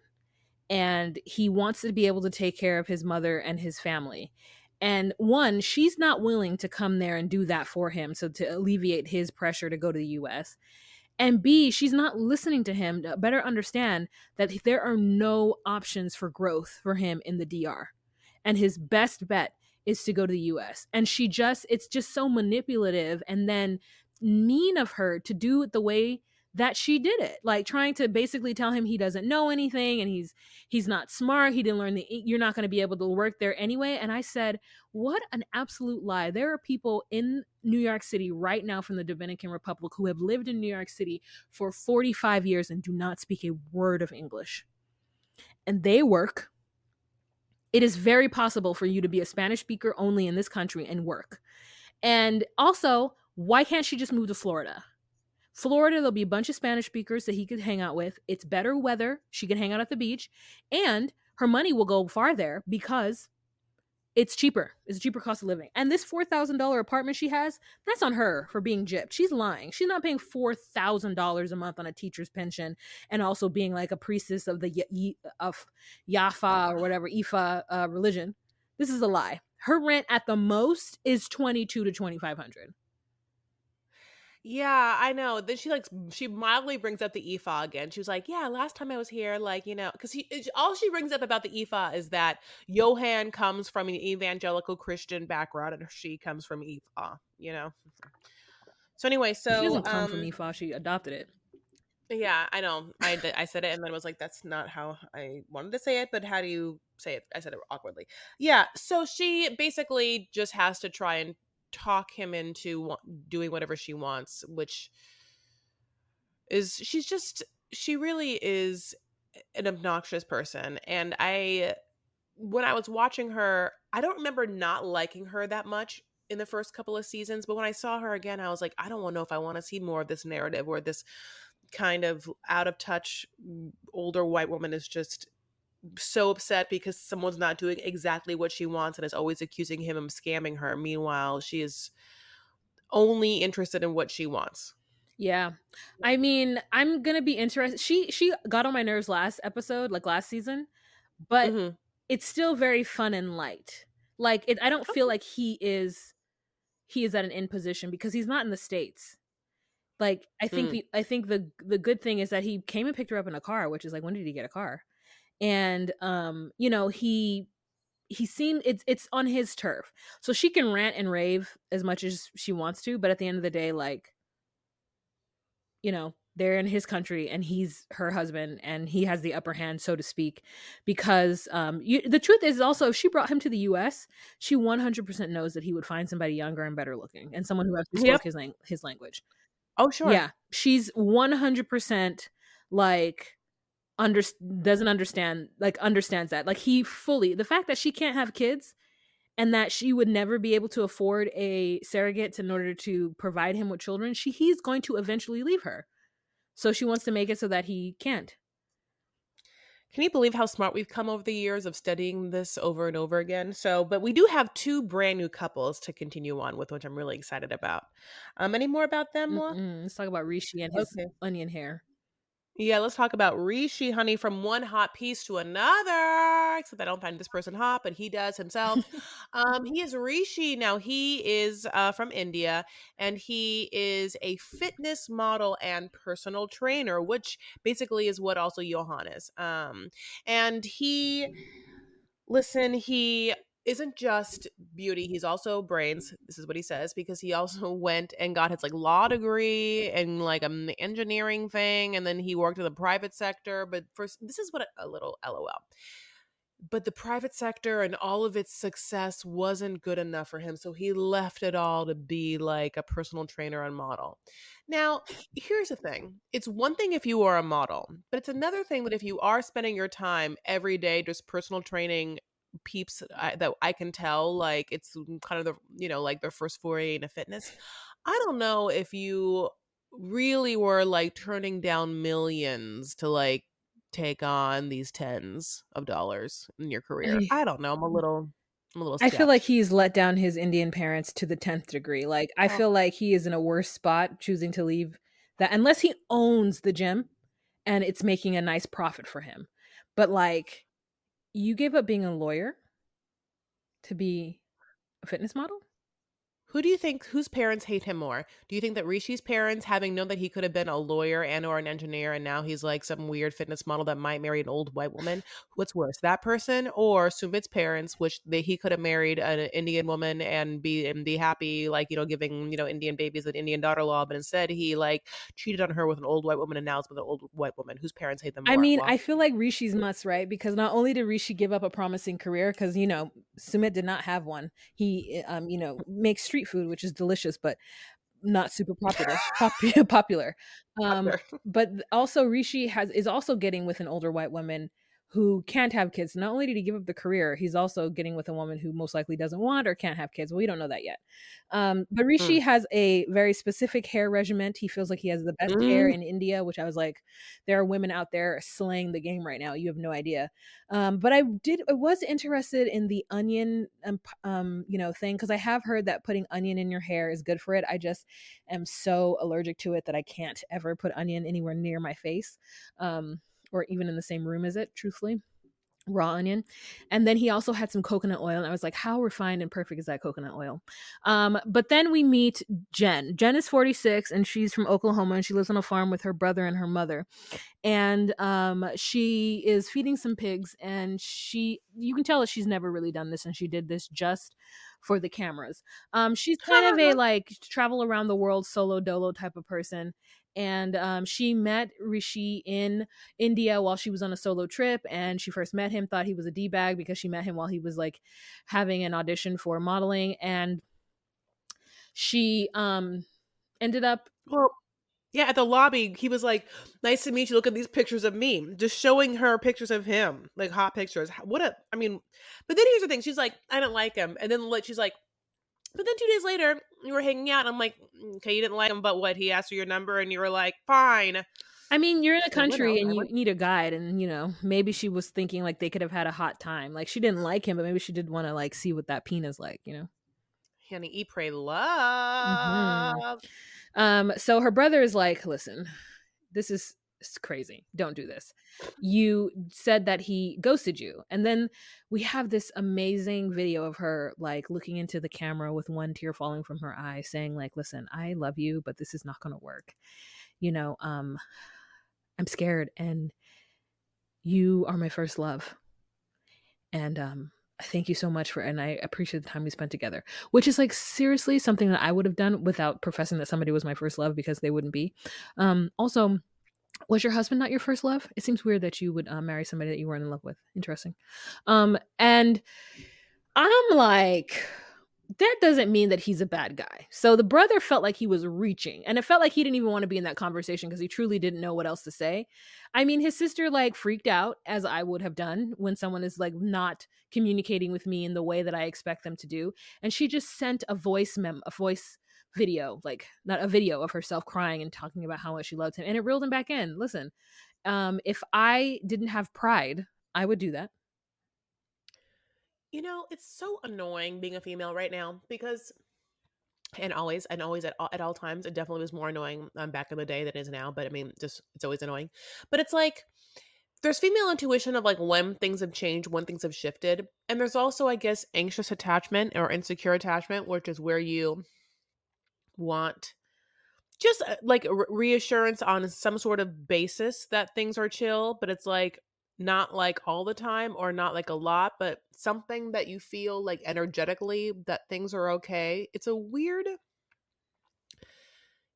And he wants to be able to take care of his mother and his family. And one, she's not willing to come there and do that for him. So to alleviate his pressure to go to the US and b she's not listening to him to better understand that there are no options for growth for him in the dr and his best bet is to go to the us and she just it's just so manipulative and then mean of her to do it the way that she did it like trying to basically tell him he doesn't know anything and he's he's not smart he didn't learn the you're not going to be able to work there anyway. And i said what an absolute lie. There are people in new york city right now from the dominican republic who have lived in new york city for 45 years and do not speak a word of english. And they work. It is very possible for you to be a spanish speaker only in this country and work. And also why can't she just move to florida Florida, there'll be a bunch of Spanish speakers that he could hang out with. It's better weather. She can hang out at the beach. And her money will go far there because it's cheaper. It's a cheaper cost of living. And this $4,000 apartment she has, that's on her for being gypped. She's lying. She's not paying $4,000 a month on a teacher's pension and also being like a priestess of the of Yafa or whatever Ifa uh, religion. This is a lie. Her rent at the most is 22 to 2500. Yeah, I know. Then she like she mildly brings up the Ifa again. She was like, "Yeah, last time I was here, like you know, because he all she brings up about the Ifa is that Yohan comes from an evangelical Christian background and she comes from Ifa. You know. So anyway, so she doesn't come um, from Ifa. She adopted it. Yeah, I know. I I said it and then was like, "That's not how I wanted to say it." But how do you say it? I said it awkwardly. Yeah. So she basically just has to try and talk him into doing whatever she wants, which is she's just she really is an obnoxious person. And I, when I was watching her, I don't remember not liking her that much in the first couple of seasons. But when I saw her again, I was like, I don't know if I want to see more of this narrative where this kind of out of touch older white woman is just so upset because someone's not doing exactly what she wants and is always accusing him of scamming her. Meanwhile, she is only interested in what she wants. Yeah. I mean, I'm going to be interested. She she got on my nerves last episode, like last season, but mm-hmm. it's still very fun and light. Like it, I don't feel like he is he is at an in position because he's not in the states. Like I think mm. the I think the the good thing is that he came and picked her up in a car, which is like when did he get a car? And um, you know, he he seemed it's it's on his turf. So she can rant and rave as much as she wants to, but at the end of the day like you know, they're in his country and he's her husband and he has the upper hand so to speak because um you, the truth is also if she brought him to the US she 100% knows that he would find somebody younger and better looking and someone who actually spoke yep. his, lang- his language oh sure yeah she's 100% like under doesn't understand like understands that like he fully the fact that she can't have kids and that she would never be able to afford a surrogate in order to provide him with children she he's going to eventually leave her so she wants to make it so that he can't. Can you believe how smart we've come over the years of studying this over and over again? So, but we do have two brand new couples to continue on with, which I'm really excited about. Um, any more about them? Let's talk about Rishi and his okay. onion hair. Yeah, let's talk about Rishi, honey, from one hot piece to another. Except I don't find this person hot, but he does himself. um, he is Rishi. Now, he is uh, from India and he is a fitness model and personal trainer, which basically is what also Johannes. Um, and he, listen, he isn't just beauty he's also brains this is what he says because he also went and got his like law degree and like an engineering thing and then he worked in the private sector but first this is what a, a little lol. But the private sector and all of its success wasn't good enough for him so he left it all to be like a personal trainer and model. Now here's the thing it's one thing if you are a model but it's another thing that if you are spending your time every day just personal training peeps I, that I can tell like it's kind of the you know like their first foray into fitness. I don't know if you really were like turning down millions to like take on these tens of dollars in your career. I don't know. I'm a mm. little I'm a little I feel like he's let down his Indian parents to the 10th degree. Like I oh. feel like he is in a worse spot choosing to leave that unless he owns the gym and it's making a nice profit for him. But like you gave up being a lawyer to be a fitness model? Who do you think whose parents hate him more? Do you think that Rishi's parents, having known that he could have been a lawyer and or an engineer, and now he's like some weird fitness model that might marry an old white woman, what's worse, that person or Sumit's parents, which they, he could have married an Indian woman and be and be happy, like you know, giving you know Indian babies an Indian daughter-in-law, but instead he like cheated on her with an old white woman and now it's with an old white woman whose parents hate them. More. I mean, I feel like Rishi's must right because not only did Rishi give up a promising career, because you know Sumit did not have one. He um you know makes street food, which is delicious, but not super popular. popular. Um, but also Rishi has is also getting with an older white woman who can't have kids. Not only did he give up the career, he's also getting with a woman who most likely doesn't want or can't have kids. we don't know that yet. Um, but Rishi mm. has a very specific hair regimen. He feels like he has the best mm. hair in India, which I was like, there are women out there slaying the game right now. You have no idea. Um, but I did, I was interested in the onion, um, um you know, thing because I have heard that putting onion in your hair is good for it. I just am so allergic to it that I can't ever put onion anywhere near my face. Um, or even in the same room as it, truthfully raw onion. And then he also had some coconut oil and i was like how refined and perfect is that coconut oil? Um, but then we meet jen. Jen is 46 and she's from oklahoma and she lives on a farm with her brother and her mother. And um, she is feeding some pigs and she you can tell that she's never really done this and she did this just for the cameras. Um, she's kind of a like travel around the world solo dolo type of person and um, she met Rishi in India while she was on a solo trip. And she first met him, thought he was a d bag because she met him while he was like having an audition for modeling, and she um ended up well Yeah, at the lobby, he was like, "Nice to meet you. Look at these pictures of me." Just showing her pictures of him, like hot pictures. What a, I mean. But then here's the thing: she's like, "I don't like him," and then like she's like, "But then two days later, you were hanging out." I'm like, mm, "Okay, you didn't like him, but what? He asked for your number, and you were like, fine." I mean, you're in a country and you need a guide, and you know, maybe she was thinking like they could have had a hot time. Like she didn't like him, but maybe she did want to like see what that penis like, you know. Honey, eat, pray, Mm-hmm. love. Um, so her brother is like, listen, this is it's crazy. Don't do this. You said that he ghosted you. And then we have this amazing video of her like looking into the camera with one tear falling from her eye, saying, like, listen, I love you, but this is not gonna work. You know, um, I'm scared and you are my first love. And um I thank you so much for and I appreciate the time we spent together. Which is like seriously something that I would have done without professing that somebody was my first love because they wouldn't be. Um also was your husband not your first love? It seems weird that you would uh, marry somebody that you weren't in love with. Interesting. Um and I'm like that doesn't mean that he's a bad guy. So the brother felt like he was reaching, and it felt like he didn't even want to be in that conversation because he truly didn't know what else to say. I mean, his sister like freaked out, as I would have done when someone is like not communicating with me in the way that I expect them to do, and she just sent a voice mem, a voice video, like not a video of herself crying and talking about how much she loved him, and it reeled him back in. Listen, um, if I didn't have pride, I would do that. You know, it's so annoying being a female right now because, and always, and always at all, at all times, it definitely was more annoying um, back in the day than it is now. But I mean, just it's always annoying. But it's like there's female intuition of like when things have changed, when things have shifted, and there's also, I guess, anxious attachment or insecure attachment, which is where you want just uh, like reassurance on some sort of basis that things are chill, but it's like not like all the time or not like a lot, but something that you feel like energetically that things are okay. It's a weird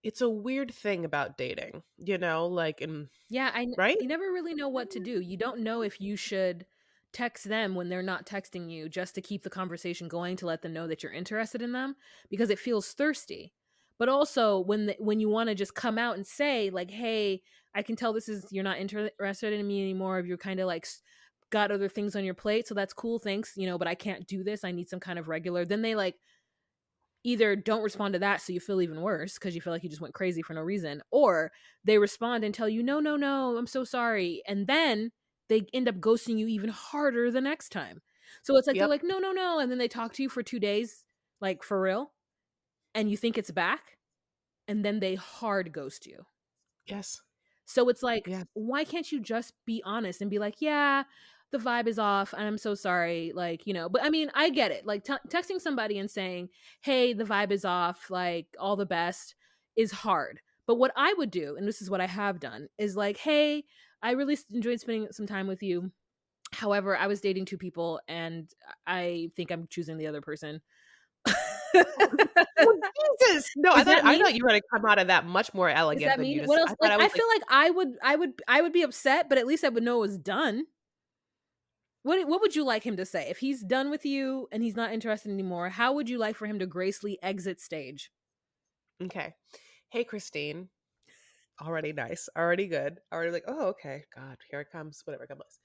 it's a weird thing about dating, you know, like and Yeah, I Right? You never really know what to do. You don't know if you should text them when they're not texting you just to keep the conversation going to let them know that you're interested in them because it feels thirsty. But also when the, when you want to just come out and say like, "Hey, I can tell this is you're not interested in me anymore. You're kind of like got other things on your plate, so that's cool. Thanks, you know, but I can't do this. I need some kind of regular." Then they like either don't respond to that so you feel even worse because you feel like you just went crazy for no reason or they respond and tell you no no no i'm so sorry and then they end up ghosting you even harder the next time so it's like they're like no no no and then they talk to you for two days like for real and you think it's back and then they hard ghost you yes. so it's like, Yeah. why can't you just be honest and be like, yeah, the vibe is off and I'm so sorry. Like, you know, but I mean, I get it. Like, t- texting somebody and saying, hey, the vibe is off, like, all the best is hard. But what I would do, and this is what I have done, is like, hey, I really enjoyed spending some time with you. However, I was dating two people and I think I'm choosing the other person. Oh, Jesus. No, I thought I thought you were gonna come out of that much more elegant than you mean just what else? I Like, I feel like I would, I would, I would be upset, but at least I would know it was done. What What would you like him to say if he's done with you and he's not interested anymore? How would you like for him to gracefully exit stage? okay. Hey Christine. Already nice. Already good. Already like, oh, okay. God, here it comes. Whatever, God bless.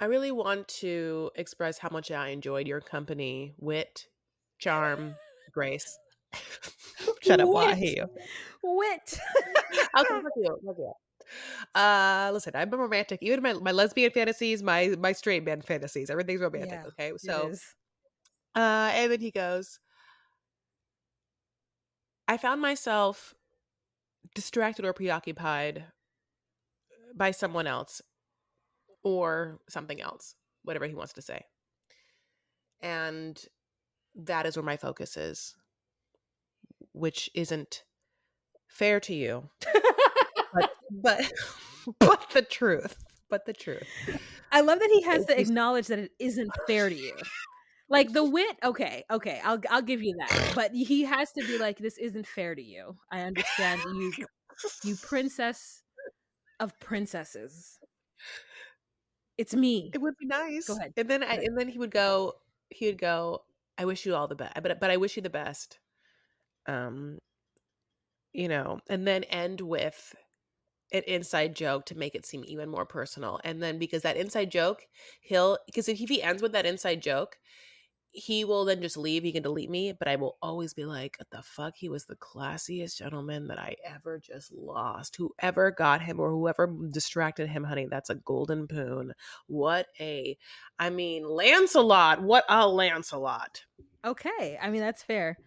I really want to express how much I enjoyed your company, wit, charm, grace. Shut up, while I Wit. hate you. Wit. Okay, fuck you, you. Uh, listen, I'm a romantic. Even my, my lesbian fantasies, my my straight man fantasies, everything's romantic. Yeah, okay, so uh, and then he goes, I found myself distracted or preoccupied by someone else or something else, whatever he wants to say. And that is where my focus is, which isn't fair to you, but but but the truth, but the truth. I love that he has to acknowledge that it isn't fair to you. Like the wit, okay, okay, I'll I'll give you that. But he has to be like, this isn't fair to you. I understand you, you princess of princesses. It's me. It would be nice. Go ahead. And then I, and then he would go he would go, I wish you all the best. But but I wish you the best. Um you know, and then end with an inside joke to make it seem even more personal. And then because that inside joke, he'll because if he ends with that inside joke, he will then just leave. He can delete me, but I will always be like, the fuck? He was the classiest gentleman that I ever just lost. Whoever got him or whoever distracted him, honey, that's a golden poon. What a, I mean, Lancelot. What a Lancelot. Okay. I mean, that's fair.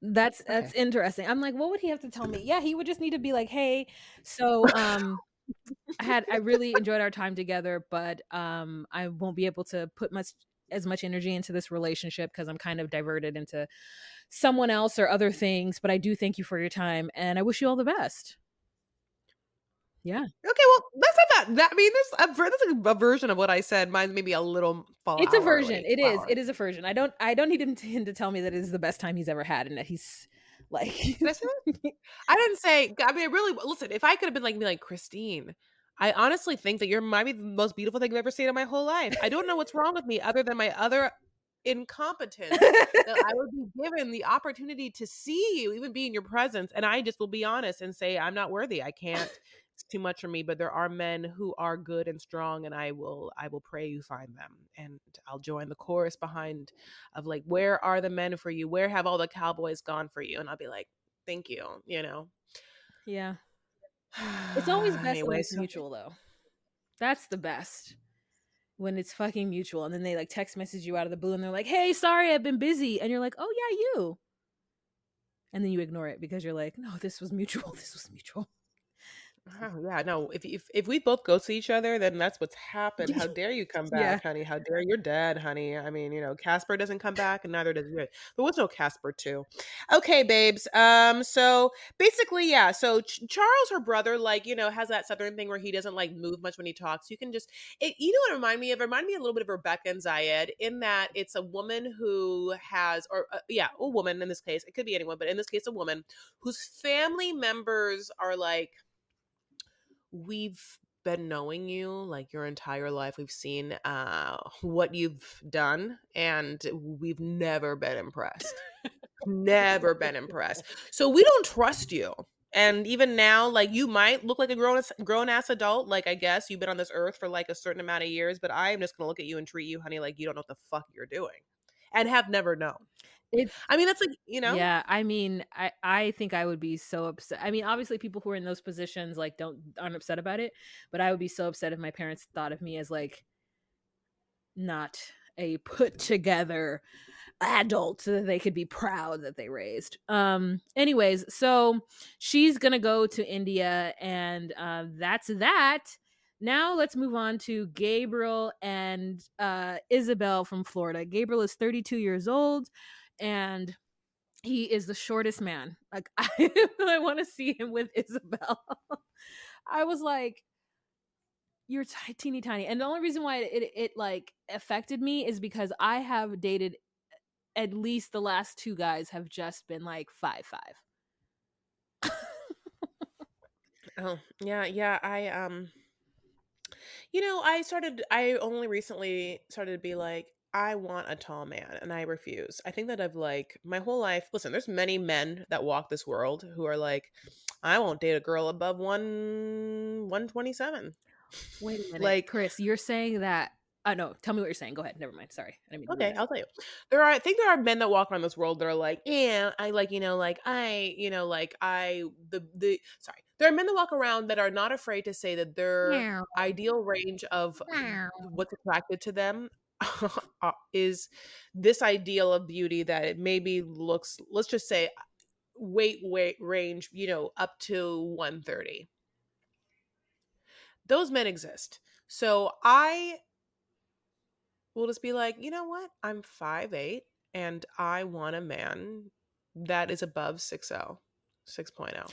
That's that's interesting. I'm like, what would he have to tell me? Yeah, he would just need to be like, hey, so um I had I really enjoyed our time together, but um I won't be able to put much as much energy into this relationship because I'm kind of diverted into someone else or other things, but I do thank you for your time and I wish you all the best. Yeah. Okay, well, that's not that. that I mean, there's uh, a, that's a, a version of what I said. Mine's maybe a little fall. It's a version. It is. It is a version. I don't I don't need him to, him to tell me that it is the best time he's ever had and that he's like Did I say that? I didn't say. I mean, I really listen. If I could have been like me, like Christine, I honestly think that you're might be the most beautiful thing I've ever seen in my whole life. I don't know what's wrong with me other than my other incompetence that I would be given the opportunity to see you, even be in your presence, and I just will be honest and say I'm not worthy. I can't. It's too much for me. But there are men who are good and strong, and I will. I will pray you find them, and I'll join the chorus behind of like, where are the men for you? Where have all the cowboys gone for you? And I'll be like, thank you. You know. Yeah. It's always best when it's so- mutual though. That's the best. When it's fucking mutual and then they like text message you out of the blue and they're like, "Hey, sorry, I've been busy." And you're like, "Oh yeah, you." And then you ignore it because you're like, "No, this was mutual. This was mutual." Oh, yeah, no. If, if if we both go see each other, then that's what's happened. How dare you come back, Yeah. honey? How dare you're dead, honey? I mean, you know, Casper doesn't come back, and neither does you. There was no Casper too. Okay, babes. Um, so basically, yeah. So Ch- Charles, her brother, like you know, has that southern thing where he doesn't like move much when he talks. You can just, it, you know, what it remind me of? It remind me a little bit of Rebecca and Zied in that it's a woman who has, or uh, yeah, a woman in this case. It could be anyone, but in this case, a woman whose family members are like we've been knowing you like your entire life we've seen uh what you've done and we've never been impressed. Never been impressed. So we don't trust you. And even now like you might look like a grown grown ass adult like i guess you've been on this earth for like a certain amount of years but i am just gonna look at you and treat you honey like you don't know what the fuck you're doing and have never known It- i mean that's like you know Yeah, I mean, I I think I would be so upset. I mean, obviously people who are in those positions like don't aren't upset about it, but I would be so upset if my parents thought of me as like not a put together adult so that they could be proud that they raised. Um anyways, so she's going to go to India and uh that's that. Now let's move on to Gabriel and uh Isabel from Florida. Gabriel is 32 years old and he is the shortest man. Like I, I want to see him with Isabel. I was like, "You're ti- teeny tiny," and the only reason why it, it it like affected me is because I have dated at least the last two guys have just been like five five. Oh, yeah, yeah. I um you know, I started I only recently started to be like I want a tall man and I refuse. I think that I've like my whole life. Listen, there's many men that walk this world who are like I won't date a girl above 1 127. Wait a minute, Like- Chris, you're saying that? Uh, no, tell me what you're saying. Go ahead. Never mind. Sorry. I didn't mean Okay. I'll tell you. There are I think there are men that walk around this world that are like, yeah, I like, you know, like I, you know, like I the the sorry. There are men that walk around that are not afraid to say that their ideal range of what's attracted to them Uh, is this ideal of beauty that it maybe looks let's just say uh, weight weight range you know up to 130 those men exist. So i will just be like you know what? I'm 5'8 and i want a man that is above oh, 6'0 6.0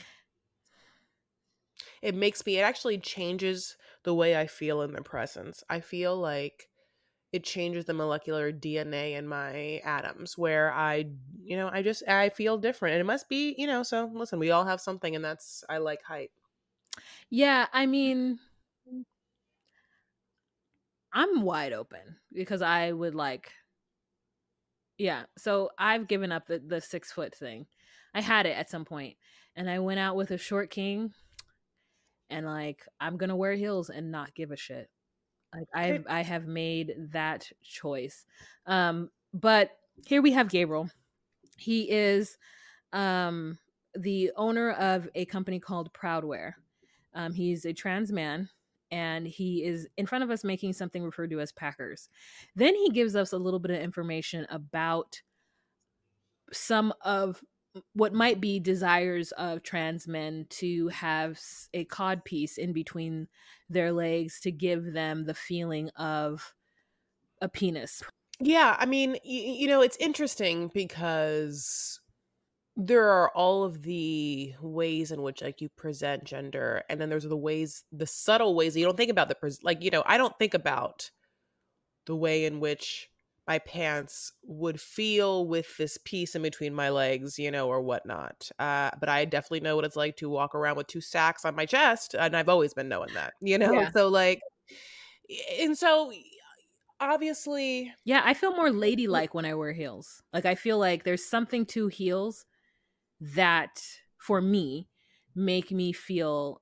it makes me it actually changes the way i feel in their presence. I feel like it changes the molecular dna in my atoms where i you know i just i feel different and it must be you know so listen we all have something and that's i like height Yeah, I mean, I'm wide open because I would like, yeah. So I've given up the the six foot thing. I had it at some point, and I went out with a short king, and like I'm gonna wear heels and not give a shit. Like I I have made that choice. Um, but here we have Gabriel. He is um the owner of a company called Proudware. Um, he's a trans man and he is in front of us making something referred to as Packers. Then he gives us a little bit of information about some of what might be desires of trans men to have a cod piece in between their legs to give them the feeling of a penis. Yeah, I mean, you, know, it's interesting because there are all of the ways in which like you present gender and then there's the ways the subtle ways that you don't think about the pres- like you know i don't think about the way in which my pants would feel with this piece in between my legs you know or whatnot uh, but i definitely know what it's like to walk around with two sacks on my chest and i've always been knowing that you know yeah. so like and so obviously yeah i feel more ladylike when i wear heels like i feel like there's something to heels that for me make me feel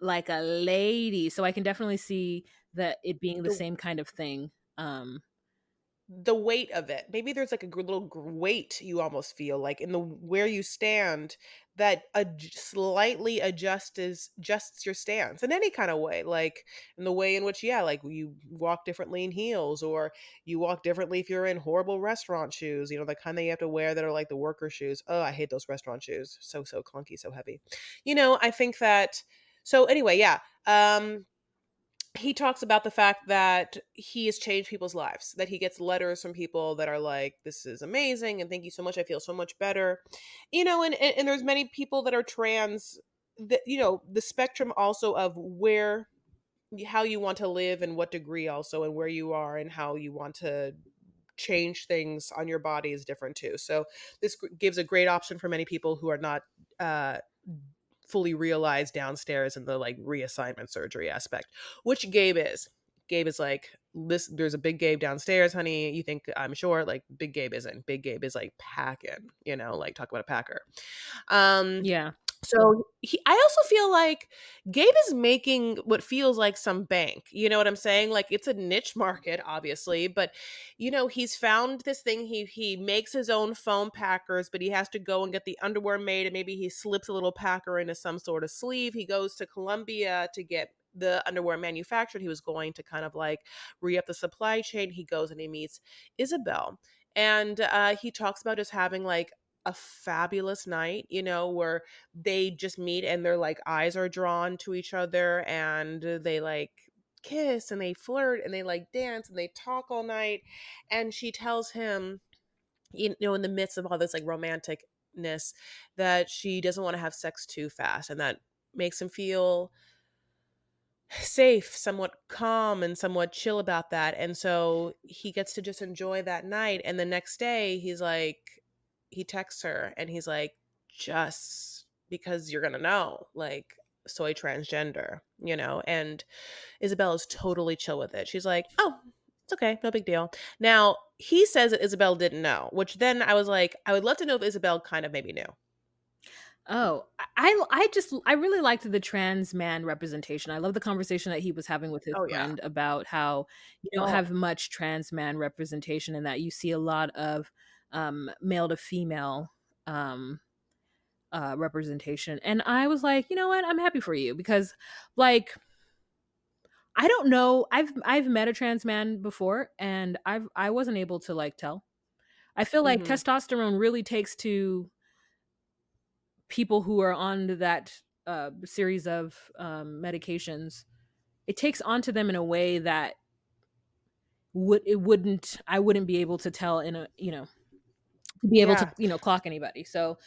like a lady so i can definitely see that it being the, the same kind of thing um the weight of it. Maybe there's like a little weight you almost feel like in the where you stand that ad- slightly adjusts adjusts your stance in any kind of way like in the way in which yeah like you walk differently in heels or you walk differently if you're in horrible restaurant shoes you know the kind that you have to wear that are like the worker shoes. Oh i hate those restaurant shoes. So so clunky so heavy. You know i think that so anyway yeah um he talks about the fact that he has changed people's lives that he gets letters from people that are like this is amazing and thank you so much i feel so much better. You know and and, and there's many people that are trans that you know the spectrum also of where how you want to live and what degree also and where you are and how you want to change things on your body is different too. So this gives a great option for many people who are not uh fully realized downstairs in the like reassignment surgery aspect, which Gabe is. Gabe is like, this there's a big Gabe downstairs, honey. You think I'm sure? Like big Gabe isn't. Big Gabe is like packing, you know, like talk about a packer. Um yeah. So he, I also feel like Gabe is making what feels like some bank. You know what I'm saying? Like it's a niche market, obviously, but you know he's found this thing. He he makes his own foam packers, but he has to go and get the underwear made, and maybe he slips a little packer into some sort of sleeve. He goes to Colombia to get the underwear manufactured. He was going to kind of like re up the supply chain. He goes and he meets Isabel, and uh, he talks about just having like a fabulous night, you know, where they just meet and their like eyes are drawn to each other and they like kiss and they flirt and they like dance and they talk all night. And she tells him, you know, in the midst of all this like romanticness, that she doesn't want to have sex too fast and that makes him feel safe, somewhat calm, and somewhat chill about that. And so he gets to just enjoy that night. And the next day, he's like, he texts her and he's like, just because you're gonna know, like soy transgender, you know, and Isabel is totally chill with it. She's like, oh, it's okay, no big deal. Now he says that Isabel didn't know, which then I was like, I would love to know if Isabel kind of maybe knew. Oh, I I just I really liked the trans man representation. I love the conversation that he was having with his oh, friend yeah. about how you don't oh. have much trans man representation and that you see a lot of um, male to female um, uh, representation. And I was like, you know what? I'm happy for you because, like, I don't know. I've I've met a trans man before, and I've I wasn't able to like tell. I feel like mm-hmm. testosterone really takes to people who are on that uh, series of um, medications. It takes onto them in a way that would it wouldn't I wouldn't be able to tell in a you know to be able yeah. to you know clock anybody so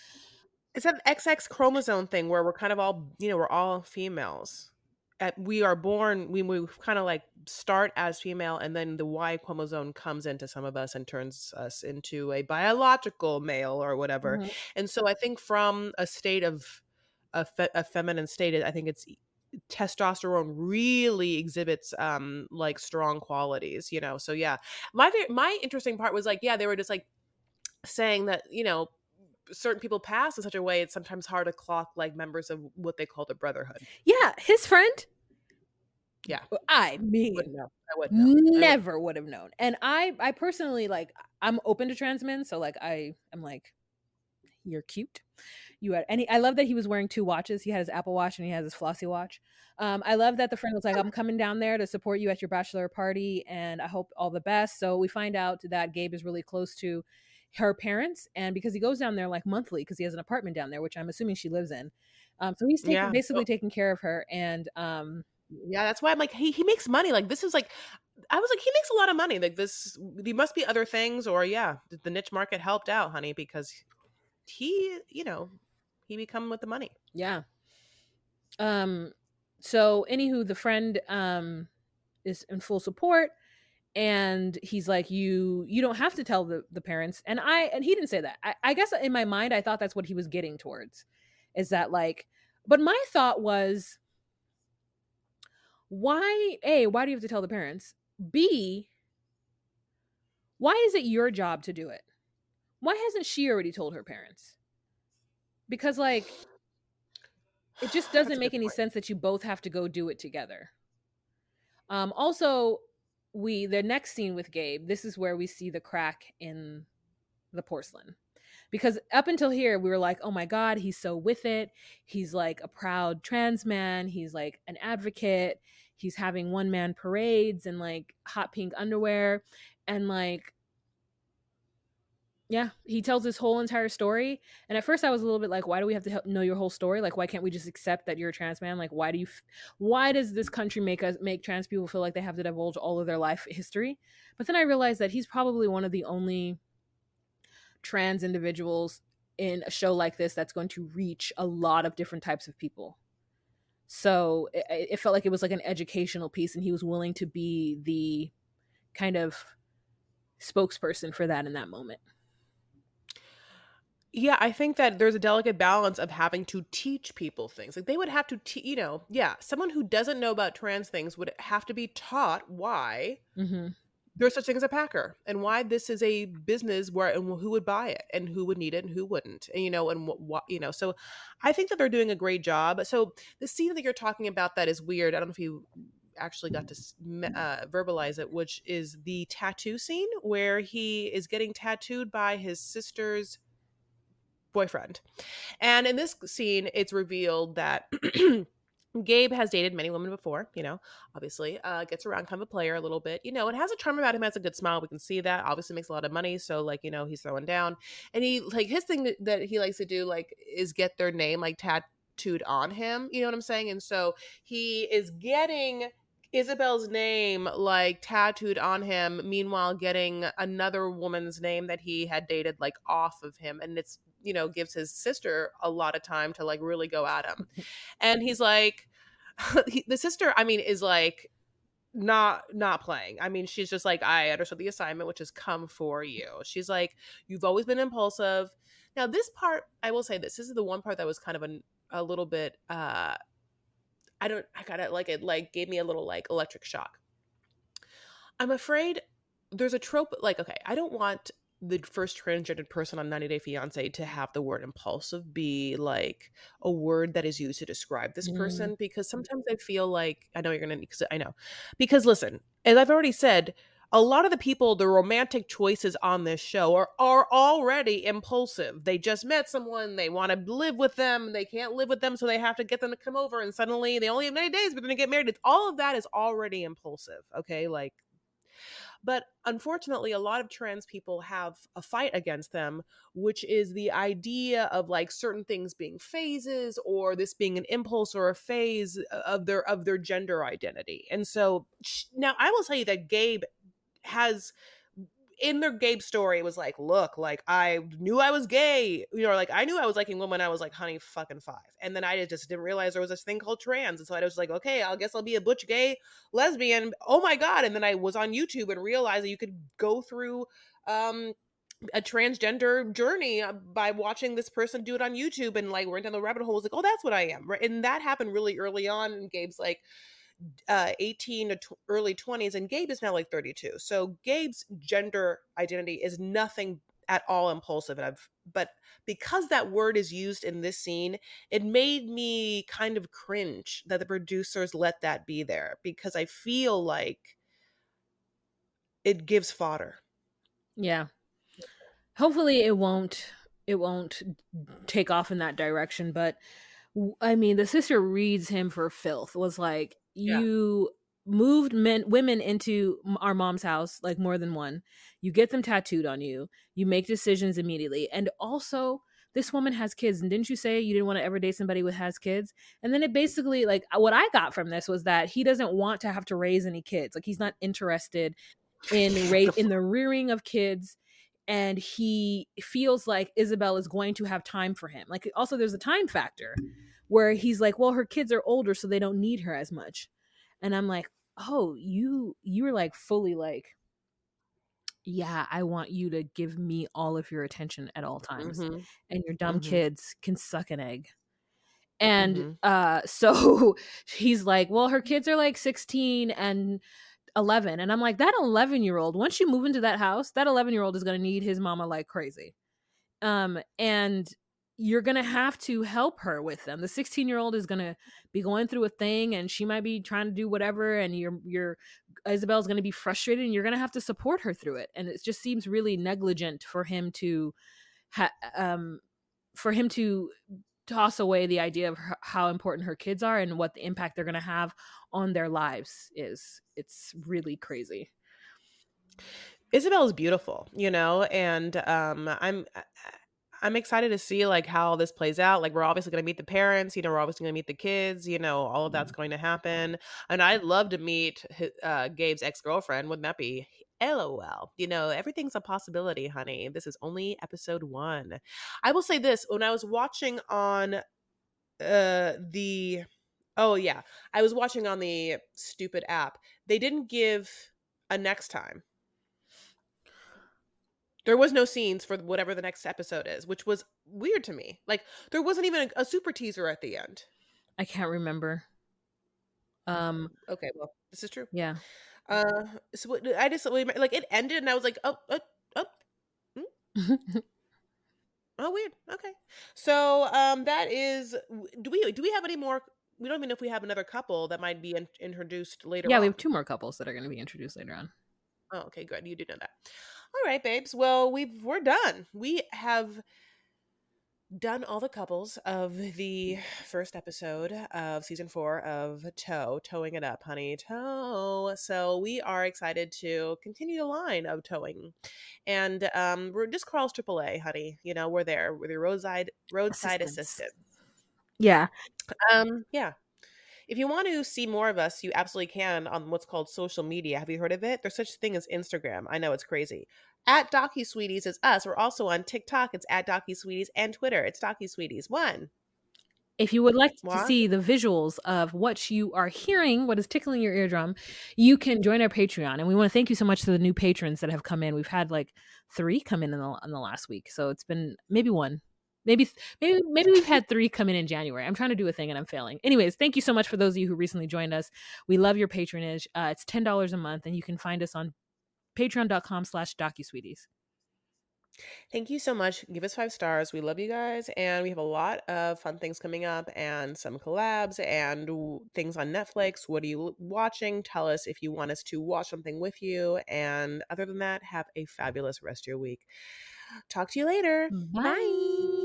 it's an xx chromosome thing where we're kind of all you know we're all females At, we are born we, we kind of like start as female and then the y chromosome comes into some of us and turns us into a biological male or whatever mm-hmm. and so i think from a state of a, fe- a feminine state i think it's testosterone really exhibits um like strong qualities you know so yeah my my interesting part was like yeah they were just like saying that you know certain people pass in such a way it's sometimes hard to clock like members of what they call the brotherhood Yeah, his friend. Yeah. I mean, i know never would have known. And I, I personally like, I'm open to trans men, so like, I, I'm like, you're cute. You had any? I love that he was wearing two watches. He had his Apple Watch and he has his Flossy watch. Um, I love that the friend was like, I'm coming down there to support you at your bachelor party, and I hope all the best. So we find out that Gabe is really close to her parents, and because he goes down there like monthly because he has an apartment down there, which I'm assuming she lives in. Um, so he's taking, Yeah. basically Oh. taking care of her, and um, yeah that's why i'm like he, he makes money like this is like i was like he makes a lot of money like this there must be other things or yeah the- niche market helped out honey because he you know he become with the money Yeah. Um so anywho, the friend um is in full support and he's like, You you don't have to tell the, the parents. And I and he didn't say that. I, I guess in my mind I thought that's what he was getting towards. Is that like but my thought was why A, why do you have to tell the parents? B, why is it your job to do it? Why hasn't she already told her parents? Because like it just doesn't make any point. sense that you both have to go do it together. Um also we the next scene with Gabe, this is where we see the crack in the porcelain. Because up until here we were like, "Oh my god, he's so with it. He's like a proud trans man. He's like an advocate. He's having one man parades and like hot pink underwear and like yeah, he tells his whole entire story. And at first, I was a little bit like, "Why do we have to know your whole story? Like, why can't we just accept that you're a trans man? Like, why do you? F- why does this country make us make trans people feel like they have to divulge all of their life history?" But then I realized that he's probably one of the only trans individuals in a show like this that's going to reach a lot of different types of people. So it, it felt like it was like an educational piece, and he was willing to be the kind of spokesperson for that in that moment. Yeah, I think that there's a delicate balance of having to teach people things. Like they would have to, te- you know, yeah, someone who doesn't know about trans things would have to be taught why Mm-hmm. there's such thing as a packer and why this is a business where and who would buy it and who would need it and who wouldn't, and you know, and what, what you know. So, I think that they're doing a great job. So the scene that you're talking about that is weird. I don't know if you actually got to uh, verbalize it, which is the tattoo scene where he is getting tattooed by his sister's boyfriend. And in this scene, it's revealed that Gabe has dated many women before, you know, obviously, uh, gets around kind of a player a little bit, you know, and has a charm about him, has a good smile. We can see that. Obviously, makes a lot of money. So, like, you know, he's throwing down. And he, like, his thing that he likes to do, like, is get their name, like, tattooed on him. You know what I'm saying? And so he is getting Isabel's name like tattooed on him, meanwhile getting another woman's name that he had dated like off of him. And it's, you know, gives his sister a lot of time to like really go at him. and he's like, he, the sister, I mean, is like, not not playing. I mean, she's just like, I understood the assignment, which has come for you. She's like, you've always been impulsive. Now, this part, I will say this. This is the one part that was kind of a, a little bit uh I don't I got it like it like gave me a little like electric shock. I'm afraid there's a trope like okay, I don't want the first transgendered person on 90 Day Fiance to have the word impulsive be like a word that is used to describe this Mm. person because sometimes I feel like I know you're gonna because I know because listen, as I've already said, a lot of the people, the romantic choices on this show are are already impulsive. They just met someone, they want to live with them, they can't live with them, so they have to get them to come over, and suddenly they only have 90 days, but then they get married. It's all of that is already impulsive. Okay, like but unfortunately, a lot of trans people have a fight against them, which is the idea of like certain things being phases or this being an impulse or a phase uh, of their of their gender identity. And so now I will tell you that Gabe has in their Gabe story was like, look, like I knew I was gay, you know, like I knew I was liking women I was like honey fucking five. And then I just didn't realize there was this thing called trans. And so I was like, okay, I guess I'll be a butch gay lesbian. Oh my god. And then I was on YouTube and realized that you could go through um a transgender journey uh, by watching this person do it on YouTube and like went down the rabbit hole. Was like, oh, that's what I am. Right. And that happened really early on. And Gabe's like, uh 18 to early 20s and Gabe is now like 32. So Gabe's gender identity is nothing at all impulsive and I've but because that word is used in this scene, it made me kind of cringe that the producers let that be there because I feel like it gives fodder. Yeah. Hopefully it won't it won't take off in that direction, but I mean, the sister reads him for filth was like Yeah. you moved men women into our mom's house like more than one. You get them tattooed on you. You make decisions immediately. And also this woman has kids and didn't you say you didn't want to ever date somebody with has kids? And then it basically like uh, what i got from this was that he doesn't want to have to raise any kids. Like he's not interested in ra- in the rearing of kids and he feels like isabel is going to have time for him. Like also there's a time factor where he's like well her kids are older so they don't need her as much and i'm like oh you you were like fully like yeah i want you to give me all of your attention at all times Mhm. and your dumb Mhm. kids can suck an egg and Mhm. uh so he's like well her kids are like 16 and 11 and i'm like that 11 year old once you move into that house that 11 year old is going to need his mama like crazy um and you're going to have to help her with them. The 16 year old is going to be going through a thing and she might be trying to do whatever and your your isabel's going to be frustrated and you're going to have to support her through it. And it just seems really negligent for him to ha- um for him to toss away the idea of her, how important her kids are and what the impact they're going to have on their lives is it's really crazy. Isabel is beautiful, you know, and um I'm I'm excited to see like how this plays out. Like we're obviously going to meet the parents, you know, we're obviously going to meet the kids, you know, all of that's going to happen. And I'd love to meet uh Gabe's ex-girlfriend. Wouldn't that be LOL. You know, everything's a possibility, honey. This is only episode 1. I will say this, when I was watching on uh the oh yeah, I was watching on the stupid app. They didn't give a next time. There was no scenes for whatever the next episode is, which was weird to me. Like there wasn't even a, a super teaser at the end. i can't remember um Okay, well, this is true. yeah Uh, so what- I just like it ended, and I was like, oh, oh, oh, oh, weird. Okay, so um, that is. Do we do we have any more? We don't even know if we have another couple that might be in, introduced later. yeah on. we have two more couples that are going to be introduced later on Oh, okay, good. You do know that. All right, babes. Well, we've we're done. We have done all the couples of the first episode of season four of Toe, towing it up, honey, toe. So we are excited to continue the line of towing, and um, we're just Carl's AAA, honey. You know, we're there. We're the roadside roadside Assistance. assistant. yeah Um, yeah. If you want to see more of us, you absolutely can on what's called social media. Have you heard of it? There's such a thing as Instagram. I know it's crazy. At Docu Sweeties is us. We're also on TikTok. It's at Docu Sweeties and Twitter. It's Docu Sweeties one. If you would like to see the visuals of what you are hearing, what is tickling your eardrum, you can join our Patreon. And we want to thank you so much to the new patrons that have come in. We've had like three come in in the, in the last week, so it's been maybe one, maybe maybe maybe we've had three come in in January. I'm trying to do a thing and I'm failing. Anyways, thank you so much for those of you who recently joined us. We love your patronage. Uh, it's ten dollars a month, and you can find us on Patreon.com/slash DocuSweeties. Thank you so much. Give us five stars. We love you guys. And we have a lot of fun things coming up and some collabs and w- things on Netflix. What are you watching? Tell us if you want us to watch something with you. And other than that, have a fabulous rest of your week. Talk to you later. Bye.